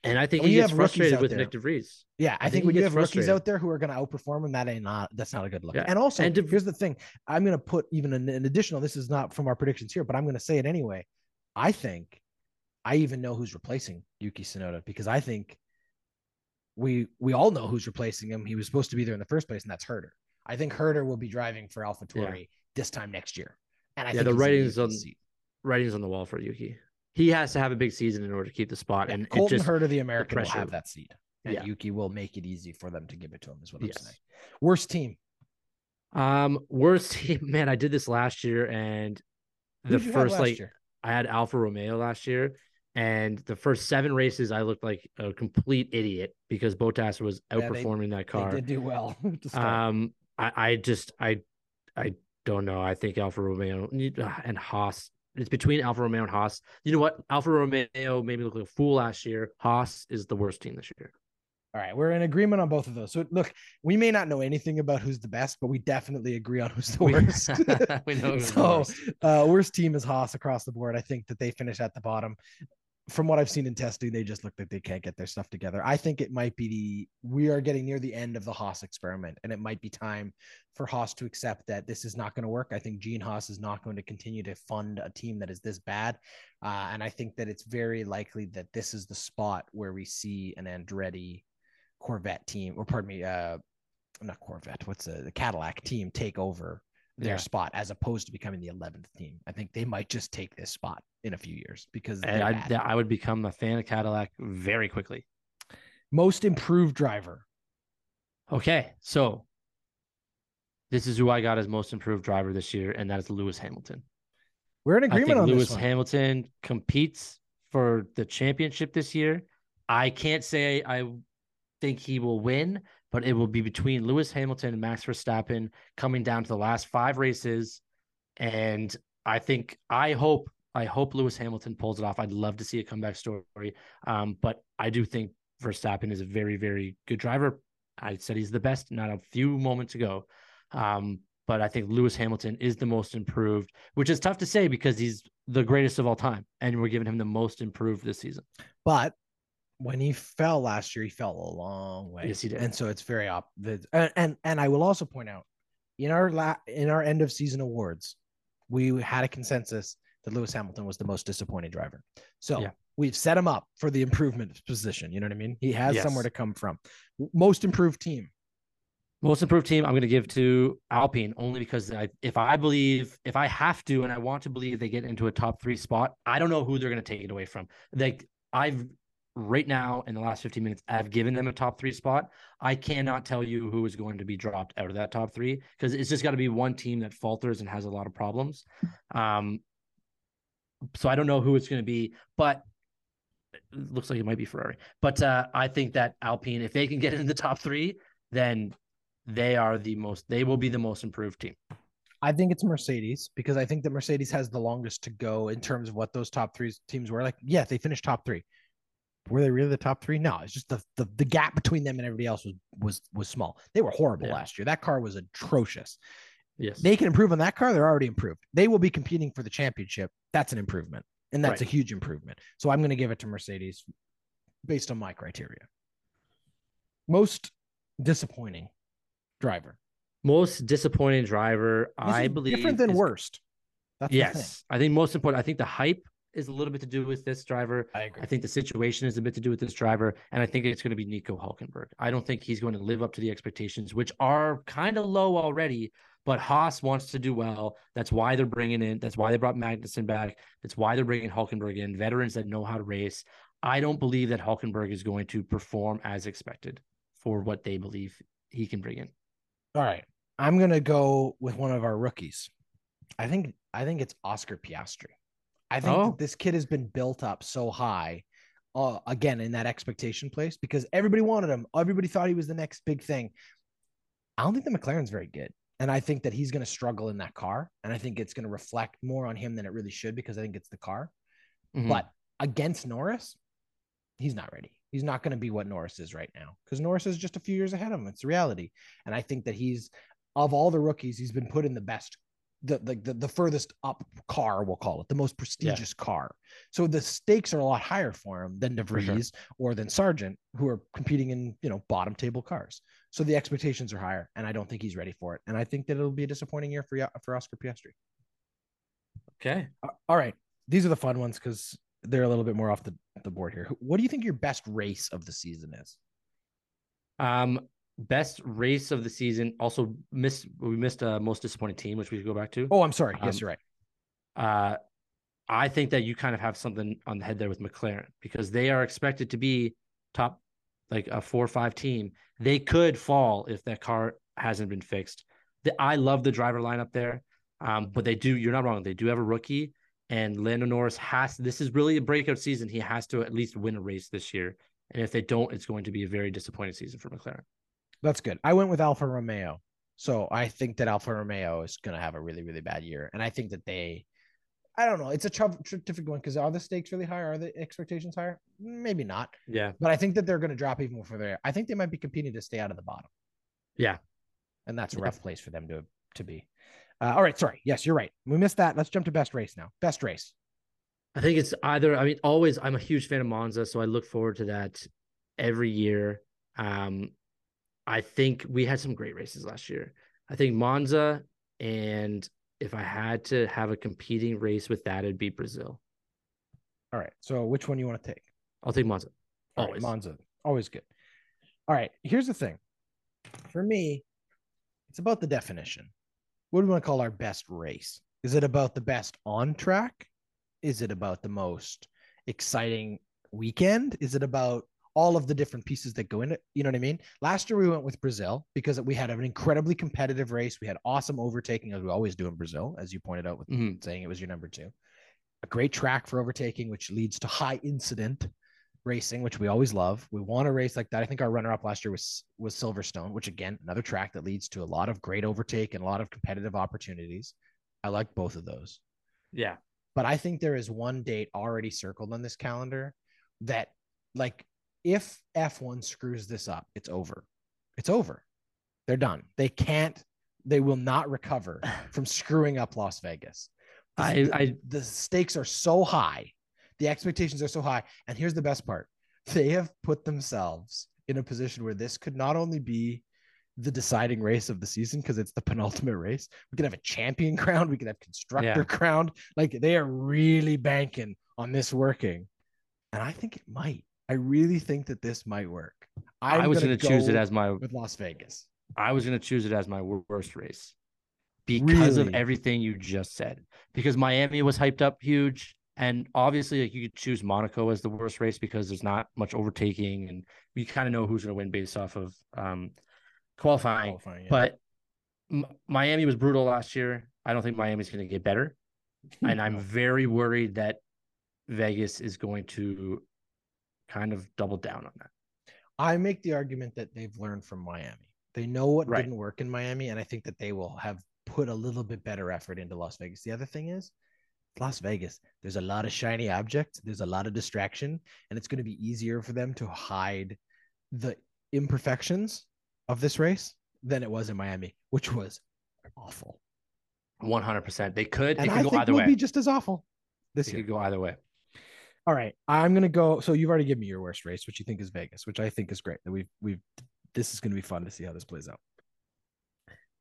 [SPEAKER 2] And I think
[SPEAKER 1] When
[SPEAKER 2] he gets frustrated
[SPEAKER 1] out
[SPEAKER 2] with
[SPEAKER 1] there-
[SPEAKER 2] Nick DeVries.
[SPEAKER 1] Yeah, I,
[SPEAKER 2] I
[SPEAKER 1] think,
[SPEAKER 2] think
[SPEAKER 1] when you have rookies out there who are going to outperform him, that ain't not that's not a good look.
[SPEAKER 2] Yeah.
[SPEAKER 1] And also,
[SPEAKER 2] And
[SPEAKER 1] here's the thing: I'm going to put even an, an additional. This is not from our predictions here, but I'm going to say it anyway. I think I even know who's replacing Yuki Tsunoda because I think we we all know who's replacing him. He was supposed to be there in the first place, and that's Herta. I think Herta will be driving for AlphaTauri this time next year. And I
[SPEAKER 2] Yeah,
[SPEAKER 1] think
[SPEAKER 2] the writing's on-
[SPEAKER 1] seat.
[SPEAKER 2] Writing's on the wall for Yuki. He has to have a big season in order to keep the spot, and it
[SPEAKER 1] Colton
[SPEAKER 2] just
[SPEAKER 1] Herta, the American, will have that seat, and
[SPEAKER 2] Yeah.
[SPEAKER 1] Yuki will make it easy for them to give it to him. Is what I'm saying. Worst team.
[SPEAKER 2] Um, worst team, man. I did this last year, and the
[SPEAKER 1] Who'd you have
[SPEAKER 2] first like
[SPEAKER 1] year?
[SPEAKER 2] I had Alfa Romeo last year, and the first seven races I looked like a complete idiot because Bottas was
[SPEAKER 1] Yeah, they-
[SPEAKER 2] outperforming that
[SPEAKER 1] They
[SPEAKER 2] car.
[SPEAKER 1] did do well.
[SPEAKER 2] Um, I, I just I I don't know. I think Alfa Romeo and Haas. It's between Alfa Romeo and Haas. You know what? Alfa Romeo made me look like a fool last year. Haas is the worst team this year.
[SPEAKER 1] All right, we're in agreement on both of those. So look, we may not know anything about who's the best, but we definitely agree on who's the worst.
[SPEAKER 2] we know
[SPEAKER 1] so,
[SPEAKER 2] worst.
[SPEAKER 1] uh, worst team is Haas across the board. I think that they finish at the bottom. From what I've seen in testing, they just look like they can't get their stuff together. I think it might be the we are getting near the end of the Haas experiment, and it might be time for Haas to accept that this is not going to work. I think Gene Haas is not going to continue to fund a team that is this bad, uh, and I think that it's very likely that this is the spot where we see an Andretti Corvette team, or pardon me, uh, not Corvette. What's the, the Cadillac team take over their
[SPEAKER 2] Yeah.
[SPEAKER 1] spot as opposed to becoming the 11th team. I think they might just take this spot in a few years because
[SPEAKER 2] And I. I would become a fan of Cadillac very quickly.
[SPEAKER 1] Most improved driver.
[SPEAKER 2] Okay, so this is who I got as most improved driver this year, and that is Lewis Hamilton.
[SPEAKER 1] We're in agreement on
[SPEAKER 2] Lewis. Hamilton competes for the championship this year. I can't say I think he will win, but it will be between Lewis Hamilton and Max Verstappen coming down to the last five races. And I think I hope I hope Lewis Hamilton pulls it off. I'd love to see a comeback story. Um, but I do think Verstappen is a very, very good driver. I said he's the best not a few moments ago. Um, but I think Lewis Hamilton is the most improved, which is tough to say because he's the greatest of all time, and we're giving him the most improved this season.
[SPEAKER 1] But when he fell last year, he fell a long way.
[SPEAKER 2] Yes, he did.
[SPEAKER 1] And so it's very op. And and, and I will also point out in our la- in our end of season awards, we had a consensus that Lewis Hamilton was the most disappointing driver. So
[SPEAKER 2] Yeah.
[SPEAKER 1] we've set him up for the improvement position. You know what I mean? He has
[SPEAKER 2] Yes.
[SPEAKER 1] somewhere to come from. Most improved team.
[SPEAKER 2] Most improved team, I'm going to give to Alpine only because I, if I believe, if I have to, and I want to believe they get into a top three spot, I don't know who they're going to take it away from. Like I've right now in the last 15 minutes, I've given them a top three spot. I cannot tell you who is going to be dropped out of that top three because it's just got to be one team that falters and has a lot of problems. Um, so I don't know who it's going to be, but looks like it might be Ferrari. But uh, I think that Alpine, if they can get in the top three, then they are the most. They will be the most improved team.
[SPEAKER 1] I think it's Mercedes because I think that Mercedes has the longest to go in terms of what those top three teams were. Like, yeah, they finished top three. Were they really the top three? No, it's just the the, the gap between them and everybody else was was was small. They were horrible
[SPEAKER 2] Yeah.
[SPEAKER 1] last year. That car was atrocious.
[SPEAKER 2] Yes,
[SPEAKER 1] They can improve on that car. They're already improved. They will be competing for the championship. That's an improvement, and that's
[SPEAKER 2] Right.
[SPEAKER 1] a huge improvement. So I'm going to give it to Mercedes based on my criteria. Most disappointing driver.
[SPEAKER 2] most disappointing driver.
[SPEAKER 1] This
[SPEAKER 2] I believe
[SPEAKER 1] different than
[SPEAKER 2] is-
[SPEAKER 1] worst. That's the thing.
[SPEAKER 2] Yes, I think most important. I think the hype is a little bit to do with this driver.
[SPEAKER 1] I agree.
[SPEAKER 2] I think the situation is a bit to do with this driver, and I think it's going to be Nico Hulkenberg. I don't think he's going to live up to the expectations, which are kind of low already. But Haas wants to do well. That's why they're bringing in. That's why they brought Magnussen back. That's why they're bringing Hulkenberg in. Veterans that know how to race. I don't believe that Hulkenberg is going to perform as expected for what they believe he can bring in.
[SPEAKER 1] All right. I'm gonna go with one of our rookies. I think I think it's Oscar Piastri. I think
[SPEAKER 2] Oh.
[SPEAKER 1] that this kid has been built up so high, uh, again in that expectation place because everybody wanted him. Everybody thought he was the next big thing. I don't think the McLaren's very good, and I think that he's going to struggle in that car, and I think it's going to reflect more on him than it really should because I think it's the car.
[SPEAKER 2] Mhm.
[SPEAKER 1] But against Norris, he's not ready. He's not going to be what Norris is right now because Norris is just a few years ahead of him. It's reality. And I think that he's, of all the rookies, he's been put in the best, the, the, the, the furthest up car, we'll call it, the most prestigious car. So the stakes are a lot higher for him than
[SPEAKER 2] For sure.
[SPEAKER 1] Or than Sargeant, who are competing in, you know, bottom table cars. So the expectations are higher, and I don't think he's ready for it. And I think that it'll be a disappointing year for, for Oscar Piastri.
[SPEAKER 2] okay.
[SPEAKER 1] All right. These are the fun ones because they're a little bit more off the, the board here. What do you think your best race of the season is?
[SPEAKER 2] Um, best race of the season. Also missed. We missed a most disappointing team, which we could go back to.
[SPEAKER 1] Oh, I'm sorry. Yes,
[SPEAKER 2] Um,
[SPEAKER 1] you're right.
[SPEAKER 2] Uh, I think that you kind of have something on the head there with McLaren because they are expected to be top, like a four or five team. They could fall if that car hasn't been fixed. The, I love the driver lineup there, um, but they do. You're not wrong. They do have a rookie, and Lando Norris has. This is really a breakout season. He has to at least win a race this year, and if they don't, it's going to be a very disappointing season for McLaren.
[SPEAKER 1] That's good. I went with Alfa Romeo. So I think that Alfa Romeo is going to have a really, really bad year. And I think that they, I don't know, it's a tough, difficult one because are the stakes really high? Are the expectations higher? Maybe not.
[SPEAKER 2] Yeah,
[SPEAKER 1] But I think that they're going to drop even more further. I think they might be competing to stay out of the bottom.
[SPEAKER 2] yeah.
[SPEAKER 1] And that's a
[SPEAKER 2] Yeah.
[SPEAKER 1] rough place for them to, to be. Uh, all right. Sorry. Yes, you're right. We missed that. Let's jump to best race now. Best race.
[SPEAKER 2] I think it's either. I mean, always. I'm a huge fan of Monza, so I look forward to that every year. Um, I think we had some great races last year. I think Monza, and if I had to have a competing race with that, it'd be Brazil.
[SPEAKER 1] All right. So which one you want to take?
[SPEAKER 2] I'll take Monza.
[SPEAKER 1] All right,
[SPEAKER 2] Always.
[SPEAKER 1] Monza, always good. All right, here's the thing. For me, it's about the definition. What do we want to call our best race? Is it about the best on track? Is it about the most exciting weekend? Is it about all of the different pieces that go in it. You know what I mean? Last year we went with Brazil because we had an incredibly competitive race. We had awesome overtaking as we always do in Brazil, as you pointed out with
[SPEAKER 2] Mhm.
[SPEAKER 1] saying it was your number two. A great track for overtaking, which leads to high incident racing, which we always love. We want a race like that. I think our runner up last year was was Silverstone, which again, another track that leads to a lot of great overtake and a lot of competitive opportunities. I like both of those.
[SPEAKER 2] Yeah.
[SPEAKER 1] But I think there is one date already circled on this calendar that, like, if F1 screws this up, it's over. It's over. They're done. They can't, they will not recover from screwing up Las Vegas. The-
[SPEAKER 2] I-
[SPEAKER 1] the,
[SPEAKER 2] I-
[SPEAKER 1] the stakes are so high, the expectations are so high. And here's the best part they have put themselves in a position where this could not only be the deciding race of the season because it's the penultimate race. We could have a champion crown, we could have constructor
[SPEAKER 2] Yeah.
[SPEAKER 1] crown. Like they are really banking on this working. And I think it might. I really think that this might work. I'm
[SPEAKER 2] i was
[SPEAKER 1] gonna
[SPEAKER 2] choose it as my
[SPEAKER 1] with Las Vegas.
[SPEAKER 2] I was going to choose it as my worst race because of everything you just said. Because Miami was hyped up huge, and obviously, like you could choose Monaco as the worst race because there's not much overtaking, and we kind of know who's going to win based off of um, qualifying.
[SPEAKER 1] Qualifying, yeah.
[SPEAKER 2] But M- Miami was brutal last year. I don't think Miami's going to get better, and I'm very worried that Vegas is going to kind of double down on that.
[SPEAKER 1] I make the argument that they've learned from Miami. They know what
[SPEAKER 2] Right.
[SPEAKER 1] didn't work in Miami, and I think that they will have put a little bit better effort into Las Vegas. The other thing is, Las Vegas, there's a lot of shiny objects, there's a lot of distraction, and it's going to be easier for them to hide the imperfections of this race than it was in Miami, which was awful.
[SPEAKER 2] One hundred percent. They could.
[SPEAKER 1] And
[SPEAKER 2] it
[SPEAKER 1] I
[SPEAKER 2] could go
[SPEAKER 1] think
[SPEAKER 2] either way.
[SPEAKER 1] be just as awful this
[SPEAKER 2] It
[SPEAKER 1] year.
[SPEAKER 2] could go either way.
[SPEAKER 1] All right, I'm gonna go. So you've already given me your worst race, which you think is Vegas, which I think is great. That we've we've this is gonna be fun to see how this plays out.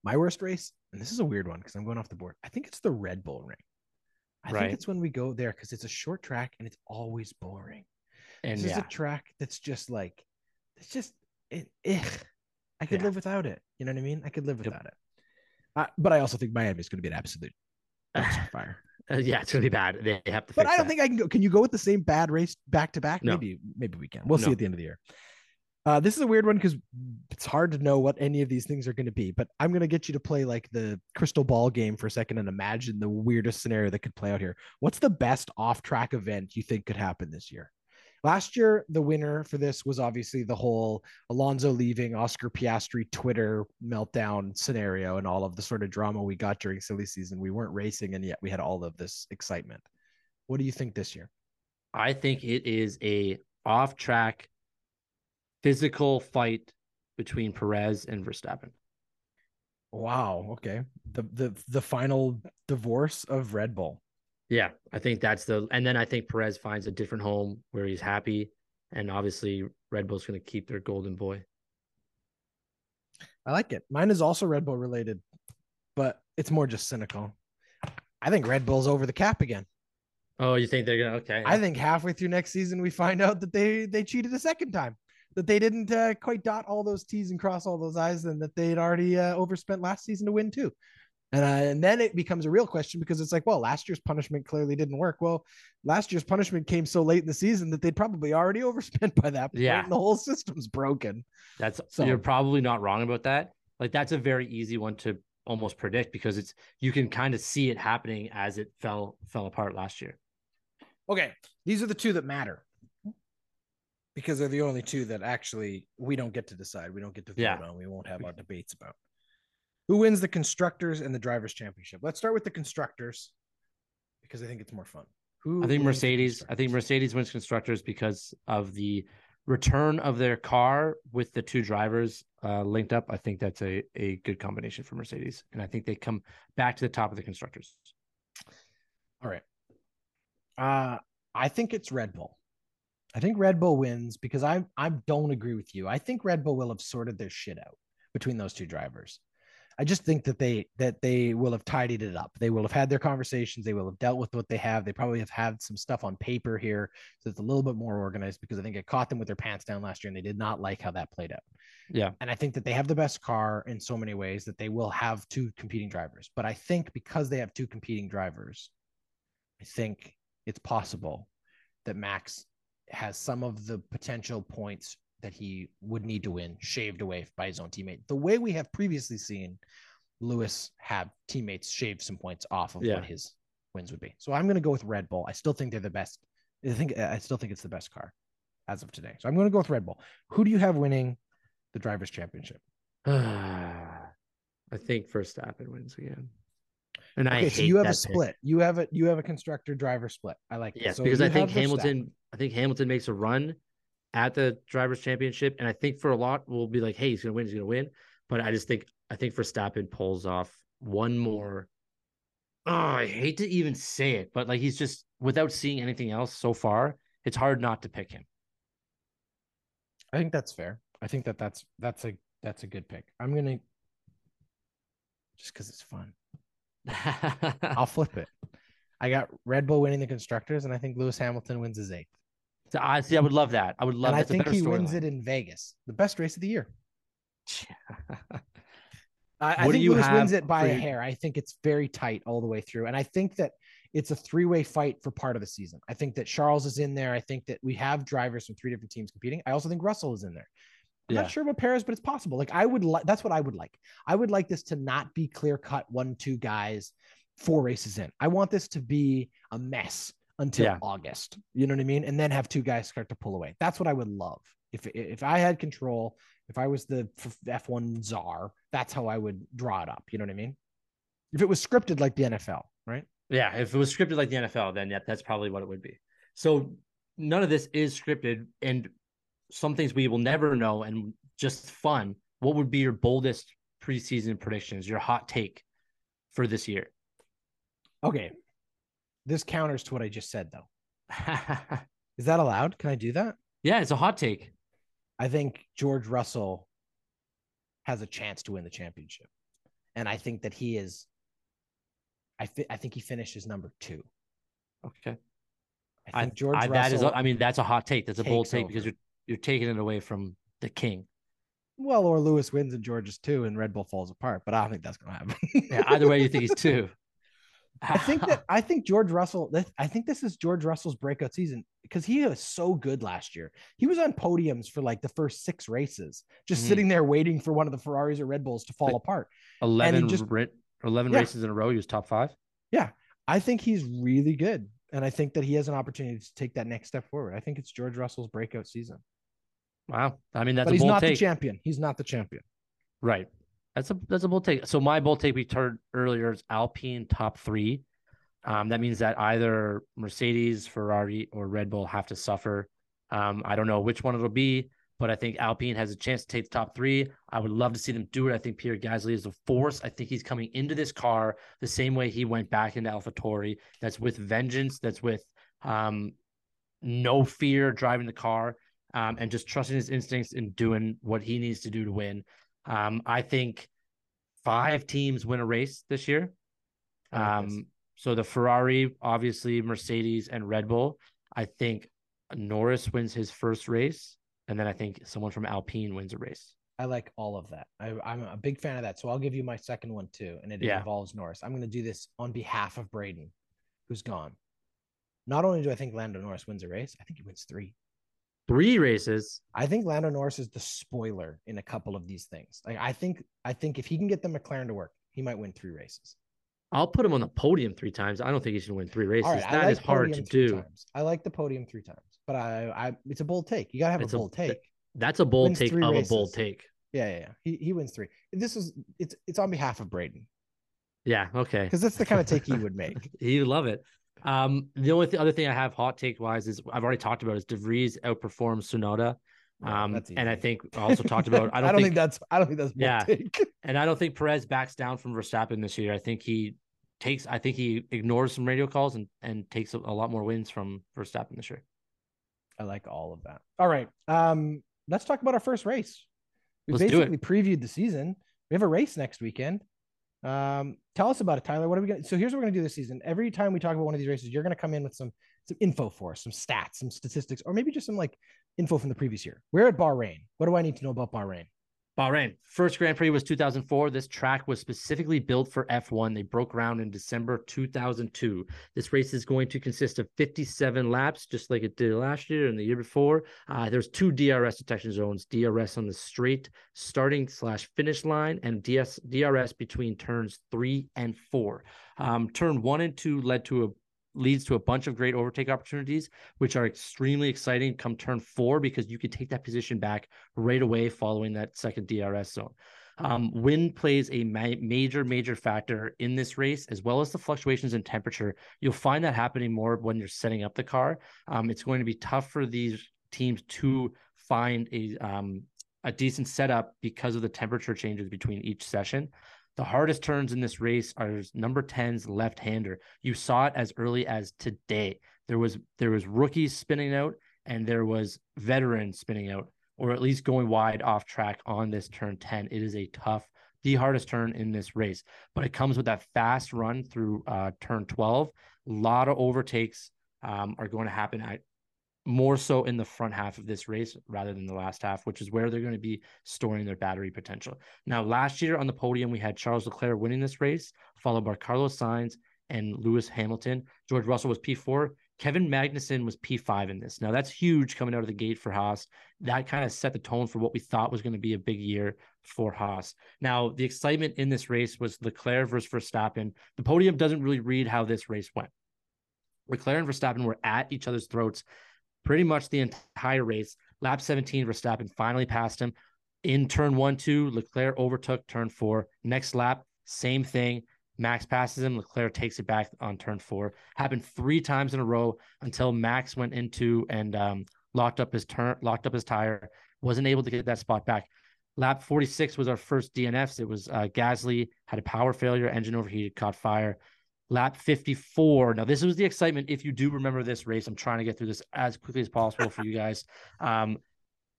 [SPEAKER 1] My worst race, and this is a weird one because I'm going off the board. I think it's the Red Bull Ring. I
[SPEAKER 2] Right.
[SPEAKER 1] think it's when we go there because it's a short track and it's always boring.
[SPEAKER 2] And
[SPEAKER 1] this is a track that's just like it's just it. ugh. I could
[SPEAKER 2] Yeah.
[SPEAKER 1] live without it. You know what I mean? I could live
[SPEAKER 2] Yep.
[SPEAKER 1] without it. Uh, but I also think Miami is going to be an absolute fire.
[SPEAKER 2] Uh, yeah, it's be bad. They have to.
[SPEAKER 1] But I don't
[SPEAKER 2] that.
[SPEAKER 1] think I can go. Can you go with the same bad race back to back?
[SPEAKER 2] No.
[SPEAKER 1] Maybe, maybe we can. We'll see at the end of the year. Uh, this is a weird one because it's hard to know what any of these things are going to be. But I'm going to get you to play like the crystal ball game for a second and imagine the weirdest scenario that could play out here. What's the best off-track event you think could happen this year? Last year, the winner for this was obviously the whole Alonso leaving, Oscar Piastri Twitter meltdown scenario, and all of the sort of drama we got during silly season. We weren't racing, and yet we had all of this excitement. What do you think this year?
[SPEAKER 2] I think it is a off-track physical fight between Perez and Verstappen.
[SPEAKER 1] Wow. Okay. The the the final divorce of Red Bull.
[SPEAKER 2] Yeah, I think that's the. And then I think Perez finds a different home where he's happy, and obviously Red Bull's going to keep their golden boy.
[SPEAKER 1] I like it. Mine is also Red Bull related, but it's more just cynical. I think Red Bull's over the cap again.
[SPEAKER 2] Oh, you think they're gonna? Okay,
[SPEAKER 1] I think halfway through next season we find out that they they cheated a second time, that they didn't uh, quite dot all those T's and cross all those I's, and that they'd already uh, overspent last season to win too. And, uh, and then it becomes a real question because it's like, well, last year's punishment clearly didn't work. Well, last year's punishment came so late in the season that they'd probably already overspent by that point,
[SPEAKER 2] Yeah.
[SPEAKER 1] and the whole system's broken.
[SPEAKER 2] That's
[SPEAKER 1] So-
[SPEAKER 2] you're probably not wrong about that. Like that's a very easy one to almost predict because it's you can kind of see it happening as it fell fell apart last year.
[SPEAKER 1] Okay, these are the two that matter because they're the only two that actually we don't get to decide. We don't get to vote
[SPEAKER 2] Yeah.
[SPEAKER 1] on. We won't have our debates about who wins the constructors and the drivers' championship. Let's start with the constructors because I think it's more fun. Who
[SPEAKER 2] I think Mercedes. I think? Mercedes wins constructors because of the return of their car with the two drivers uh, linked up. I think that's a a good combination for Mercedes, and I think they come back to the top of the constructors.
[SPEAKER 1] All right. Uh, I think it's Red Bull. I think Red Bull wins because I I don't agree with you. I think Red Bull will have sorted their shit out between those two drivers. I just think that they that they will have tidied it up. They will have had their conversations. They will have dealt with what they have. They probably have had some stuff on paper here, so it's a little bit more organized. Because I think it caught them with their pants down last year, and they did not like how that played out.
[SPEAKER 2] Yeah,
[SPEAKER 1] And I think that they have the best car in so many ways that they will have two competing drivers. But I think because they have two competing drivers, I think it's possible that Max has some of the potential points that he would need to win shaved away by his own teammate. The way we have previously seen Lewis have teammates shave some points off of
[SPEAKER 2] Yeah.
[SPEAKER 1] what his wins would be. So I'm going to go with Red Bull. I still think they're the best. I think I still think it's the best car as of today. So I'm going to go with Red Bull. Who do you have winning the drivers' championship?
[SPEAKER 2] I think Verstappen wins again. And I
[SPEAKER 1] Okay,
[SPEAKER 2] hate
[SPEAKER 1] so you have a
[SPEAKER 2] that pick.
[SPEAKER 1] split. You have a you have a constructor driver split. I like it.
[SPEAKER 2] Yes,
[SPEAKER 1] So
[SPEAKER 2] because I think
[SPEAKER 1] have Verstappen.
[SPEAKER 2] Hamilton. I think Hamilton makes a run at the drivers' championship, and I think for a lot we'll be like, "Hey, he's gonna win. He's gonna win." But I just think I think Verstappen pulls off one more. Oh, I hate to even say it, but like he's just without seeing anything else so far, it's hard not to pick him.
[SPEAKER 1] I think that's fair. I think that that's that's a that's a good pick. I'm gonna just because it's fun. I'll flip it. I got Red Bull winning the constructors, and I think Lewis Hamilton wins his eighth.
[SPEAKER 2] So I see. I would love that. I would love.
[SPEAKER 1] and I think he wins
[SPEAKER 2] storyline.
[SPEAKER 1] it in Vegas, the best race of the year. I, I think Lewis wins it by a hair. I think it's very tight all the way through, and I think that it's a three-way fight for part of the season. I think that Charles is in there. I think that we have drivers from three different teams competing. I also think Russell is in there. I'm
[SPEAKER 2] Yeah.
[SPEAKER 1] not sure about Perez, but it's possible. Like I would like that's what I would like. I would like this to not be clear cut one, two guys, four races in. I want this to be a mess until
[SPEAKER 2] Yeah.
[SPEAKER 1] August. You know what I mean? And then have two guys start to pull away. That's what I would love. If if I had control, if I was the F1 czar, that's how I would draw it up. You know what I mean? If it was scripted like the NFL, right?
[SPEAKER 2] Yeah, if it was scripted like the NFL, then yeah, that's probably what it would be. So none of this is scripted, and some things we will never know, and just fun. What would be your boldest preseason predictions? Your hot take for this year?
[SPEAKER 1] Okay. This counters to what I just said though. Is that allowed? Can I do that?
[SPEAKER 2] yeah, it's a hot take.
[SPEAKER 1] I think George Russell has a chance to win the championship. And I think that he is I fi- I think he finishes number 2.
[SPEAKER 2] Okay,
[SPEAKER 1] I think George
[SPEAKER 2] I,
[SPEAKER 1] Russell
[SPEAKER 2] that is. A, I mean, that's a hot take. That's a bold take because you're you're taking it away from the king.
[SPEAKER 1] well or Lewis wins and George is 2 and Red Bull falls apart, but I don't think that's going to happen.
[SPEAKER 2] Yeah, either way, you think he's two.
[SPEAKER 1] I think that I think George Russell. I think this is George Russell's breakout season because he was so good last year. He was on podiums for like the first six races, just
[SPEAKER 2] Mhm.
[SPEAKER 1] sitting there waiting for one of the Ferraris or Red Bulls to fall
[SPEAKER 2] But-
[SPEAKER 1] apart.
[SPEAKER 2] eleven
[SPEAKER 1] just-
[SPEAKER 2] eleven
[SPEAKER 1] Yeah.
[SPEAKER 2] races in a row. He was top five.
[SPEAKER 1] Yeah, I think he's really good, and I think that he has an opportunity to take that next step forward. I think it's George Russell's breakout season,
[SPEAKER 2] Wow, I mean that's
[SPEAKER 1] but
[SPEAKER 2] a
[SPEAKER 1] he's not the champion. He's not the champion.
[SPEAKER 2] Right. That's a that's a bold take. So my bold take we turned earlier is Alpine top three. Um, that means that either Mercedes, Ferrari, or Red Bull have to suffer. Um, I don't know which one it'll be, but I think Alpine has a chance to take the top three. I would love to see them do it. I think Pierre Gasly is a force. I think he's coming into this car the same way he went back into AlphaTauri. That's with vengeance. That's with um, no fear driving the car um, and just trusting his instincts and doing what he needs to do to win. Um, I think five teams win a race this year. Um, so the Ferrari, obviously Mercedes and Red Bull. I think Norris wins his first race, and then I think someone from Alpine wins a race.
[SPEAKER 1] I like all of that. I, I'm a big fan of that. So I'll give you my second one too, and it
[SPEAKER 2] Yeah.
[SPEAKER 1] involves Norris. I'm going to do this on behalf of Braden, who's gone. Not only do I think Lando Norris wins a race, I think he wins three.
[SPEAKER 2] Three races.
[SPEAKER 1] I think Lando Norris is the spoiler in a couple of these things. Like I think, I think if he can get the McLaren to work, he might win three races.
[SPEAKER 2] I'll put him on the podium three times. I don't think he's going to win three races.
[SPEAKER 1] Right,
[SPEAKER 2] That
[SPEAKER 1] I
[SPEAKER 2] is hard to do.
[SPEAKER 1] Times. I like the podium three times, but I, I, it's a bold take. You gotta have
[SPEAKER 2] It's
[SPEAKER 1] a
[SPEAKER 2] a-
[SPEAKER 1] bold take.
[SPEAKER 2] That's a bold take of
[SPEAKER 1] three
[SPEAKER 2] a bold take.
[SPEAKER 1] Yeah, yeah, yeah. He he wins three. This is it's it's on behalf of Braden
[SPEAKER 2] Yeah. Okay.
[SPEAKER 1] because that's the kind of take he would make.
[SPEAKER 2] You love it. Um, the only th- other thing I have hot take wise is I've already talked about is DeVries outperforms
[SPEAKER 1] Tsunoda.
[SPEAKER 2] Um,
[SPEAKER 1] that's
[SPEAKER 2] and I think I also talked about I don't, think,
[SPEAKER 1] that's I don't think that's
[SPEAKER 2] Yeah. and I don't think Perez backs down from Verstappen this year. I think he takes I think he ignores some radio calls and and takes a, a lot more wins from Verstappen this year.
[SPEAKER 1] I like all of that. All right. Um, let's talk about our first race. We
[SPEAKER 2] Let's do it.
[SPEAKER 1] basically previewed the season. We have a race next weekend. Um, tell us about it, Tyler. What are we going to so here's what we're gonna do this season. Every time we talk about one of these races, you're gonna come in with some some info for us, some stats, some statistics, or maybe just some like info from the previous year. We're at Bahrain. What do I need to know about Bahrain?
[SPEAKER 2] Bahrain. First Grand Prix was 2004. This track was specifically built for F1. They broke ground in December 2002. This race is going to consist of 57 laps, just like it did last year and the year before. Uh, there's two DRS detection zones: DRS on the straight starting slash finish line, and DS, DRS between turns three and four. Um, turn one and two led to a leads to a bunch of great overtake opportunities, which are extremely exciting come turn four because you can take that position back right away following that second DRS zone. Um, wind plays a ma- major, major factor in this race, as well as the fluctuations in temperature. You'll find that happening more when you're setting up the car. Um, it's going to be tough for these teams to find a um, a decent setup because of the temperature changes between each session. The hardest turns in this race are number 10's left-hander. You saw it as early as today. There was there was rookies spinning out and there was veterans spinning out or at least going wide off track on this turn 10. It is a tough, the hardest turn in this race, but it comes with that fast run through uh, turn 12. A lot of overtakes um, are going to happen at more so in the front half of this race rather than the last half, which is where they're going to be storing their battery potential. Now, last year on the podium, we had Charles Leclerc winning this race, followed by Carlos Sainz and Lewis Hamilton. George Russell was P4. Kevin Magnussen was P5 in this. Now, that's huge coming out of the gate for Haas. That kind of set the tone for what we thought was going to be a big year for Haas. Now, the excitement in this race was Leclerc versus Verstappen. The podium doesn't really read how this race went. Leclerc and Verstappen were at each other's throats pretty much the entire race. Lap 17, Verstappen finally passed him. In turn one, two, Leclerc overtook turn four. Next lap, same thing. Max passes him. Leclerc takes it back on turn four. Happened three times in a row until Max went into and um, locked up his turn, locked up his tire. Wasn't able to get that spot back. Lap 46 was our first DNFs. It was uh, Gasly had a power failure, engine overheated, caught fire lap 54. Now, this was the excitement. If you do remember this race, I'm trying to get through this as quickly as possible for you guys. Um,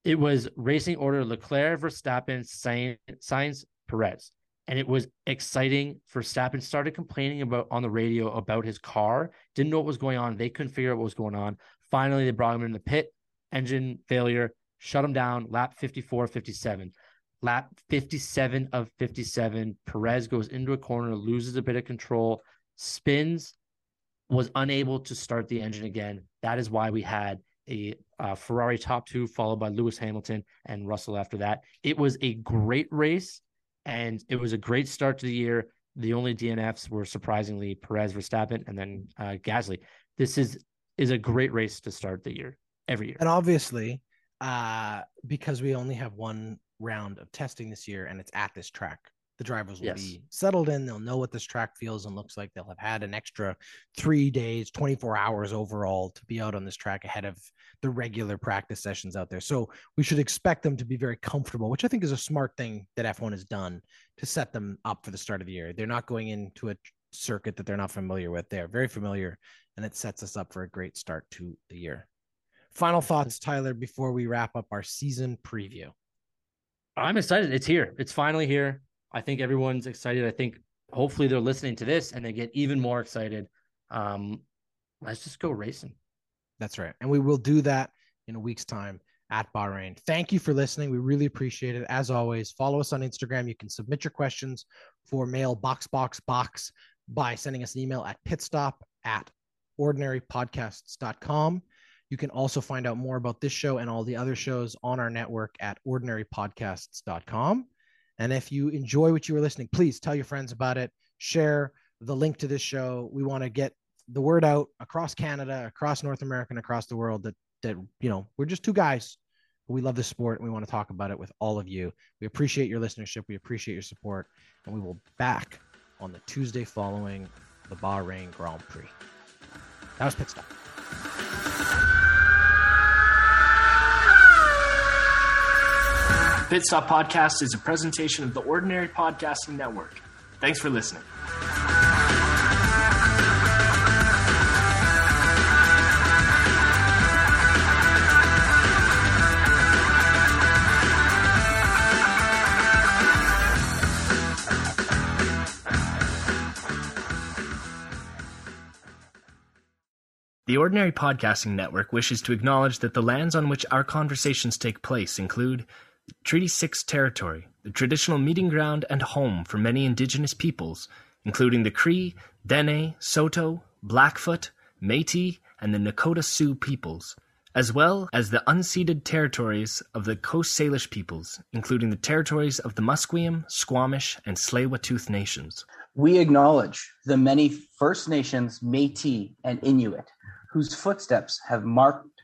[SPEAKER 2] it was racing order Leclerc, Verstappen, Sainz, Perez. And it was exciting. Verstappen started complaining about on the radio about his car, didn't know what was going on. They couldn't figure out what was going on. Finally, they brought him in the pit, engine failure, shut him down, lap 54, 57. Lap 57 of 57, Perez goes into a corner, loses a bit of control, spins, was unable to start the engine again. That is why we had a uh, Ferrari top two, followed by Lewis Hamilton and Russell after that. It was a great race and it was a great start to the year. The only DNFs were surprisingly Perez, Verstappen, and then uh, Gasly. This is is a great race to start the year every year.
[SPEAKER 1] And obviously, uh, because we only have one round of testing this year and it's at this track, the drivers will
[SPEAKER 2] Yes.
[SPEAKER 1] be settled in. They'll know what this track feels and looks like. They'll have had an extra three days, 24 hours overall to be out on this track ahead of the regular practice sessions out there. So we should expect them to be very comfortable, which I think is a smart thing that F1 has done to set them up for the start of the year. They're not going into a circuit that they're not familiar with. They are very familiar, and it sets us up for a great start to the year. Final thoughts, Tyler, before we wrap up our season preview.
[SPEAKER 2] I'm excited. It's here. It's finally here. I think everyone's excited. I think hopefully they're listening to this and they get even more excited. Um, let's just go racing.
[SPEAKER 1] That's right. And we will do that in a week's time at Bahrain. Thank you for listening. We really appreciate it. As always, follow us on Instagram. You can submit your questions for mail box box box by sending us an email at pitstop at ordinarypodcasts.com. You can also find out more about this show and all the other shows on our network at ordinarypodcasts.com. And if you enjoy what you are listening, please tell your friends about it. Share the link to this show. We want to get the word out across Canada, across North America, and across the world that that you know we're just two guys. We love the sport and we want to talk about it with all of you. We appreciate your listenership. We appreciate your support, and we will back on the Tuesday following the Bahrain Grand Prix. That was pit stop.
[SPEAKER 5] Pit Stop Podcast is a presentation of the Ordinary Podcasting Network. Thanks for listening. The Ordinary Podcasting Network wishes to acknowledge that the lands on which our conversations take place include Treaty 6 territory, the traditional meeting ground and home for many indigenous peoples, including the Cree, Dene, Saulteaux, Blackfoot, Métis, and the Nakota Sioux peoples, as well as the unceded territories of the Coast Salish peoples, including the territories of the Musqueam, Squamish, and Tsleil-Waututh nations.
[SPEAKER 6] We acknowledge the many First Nations, Métis, and Inuit whose footsteps have marked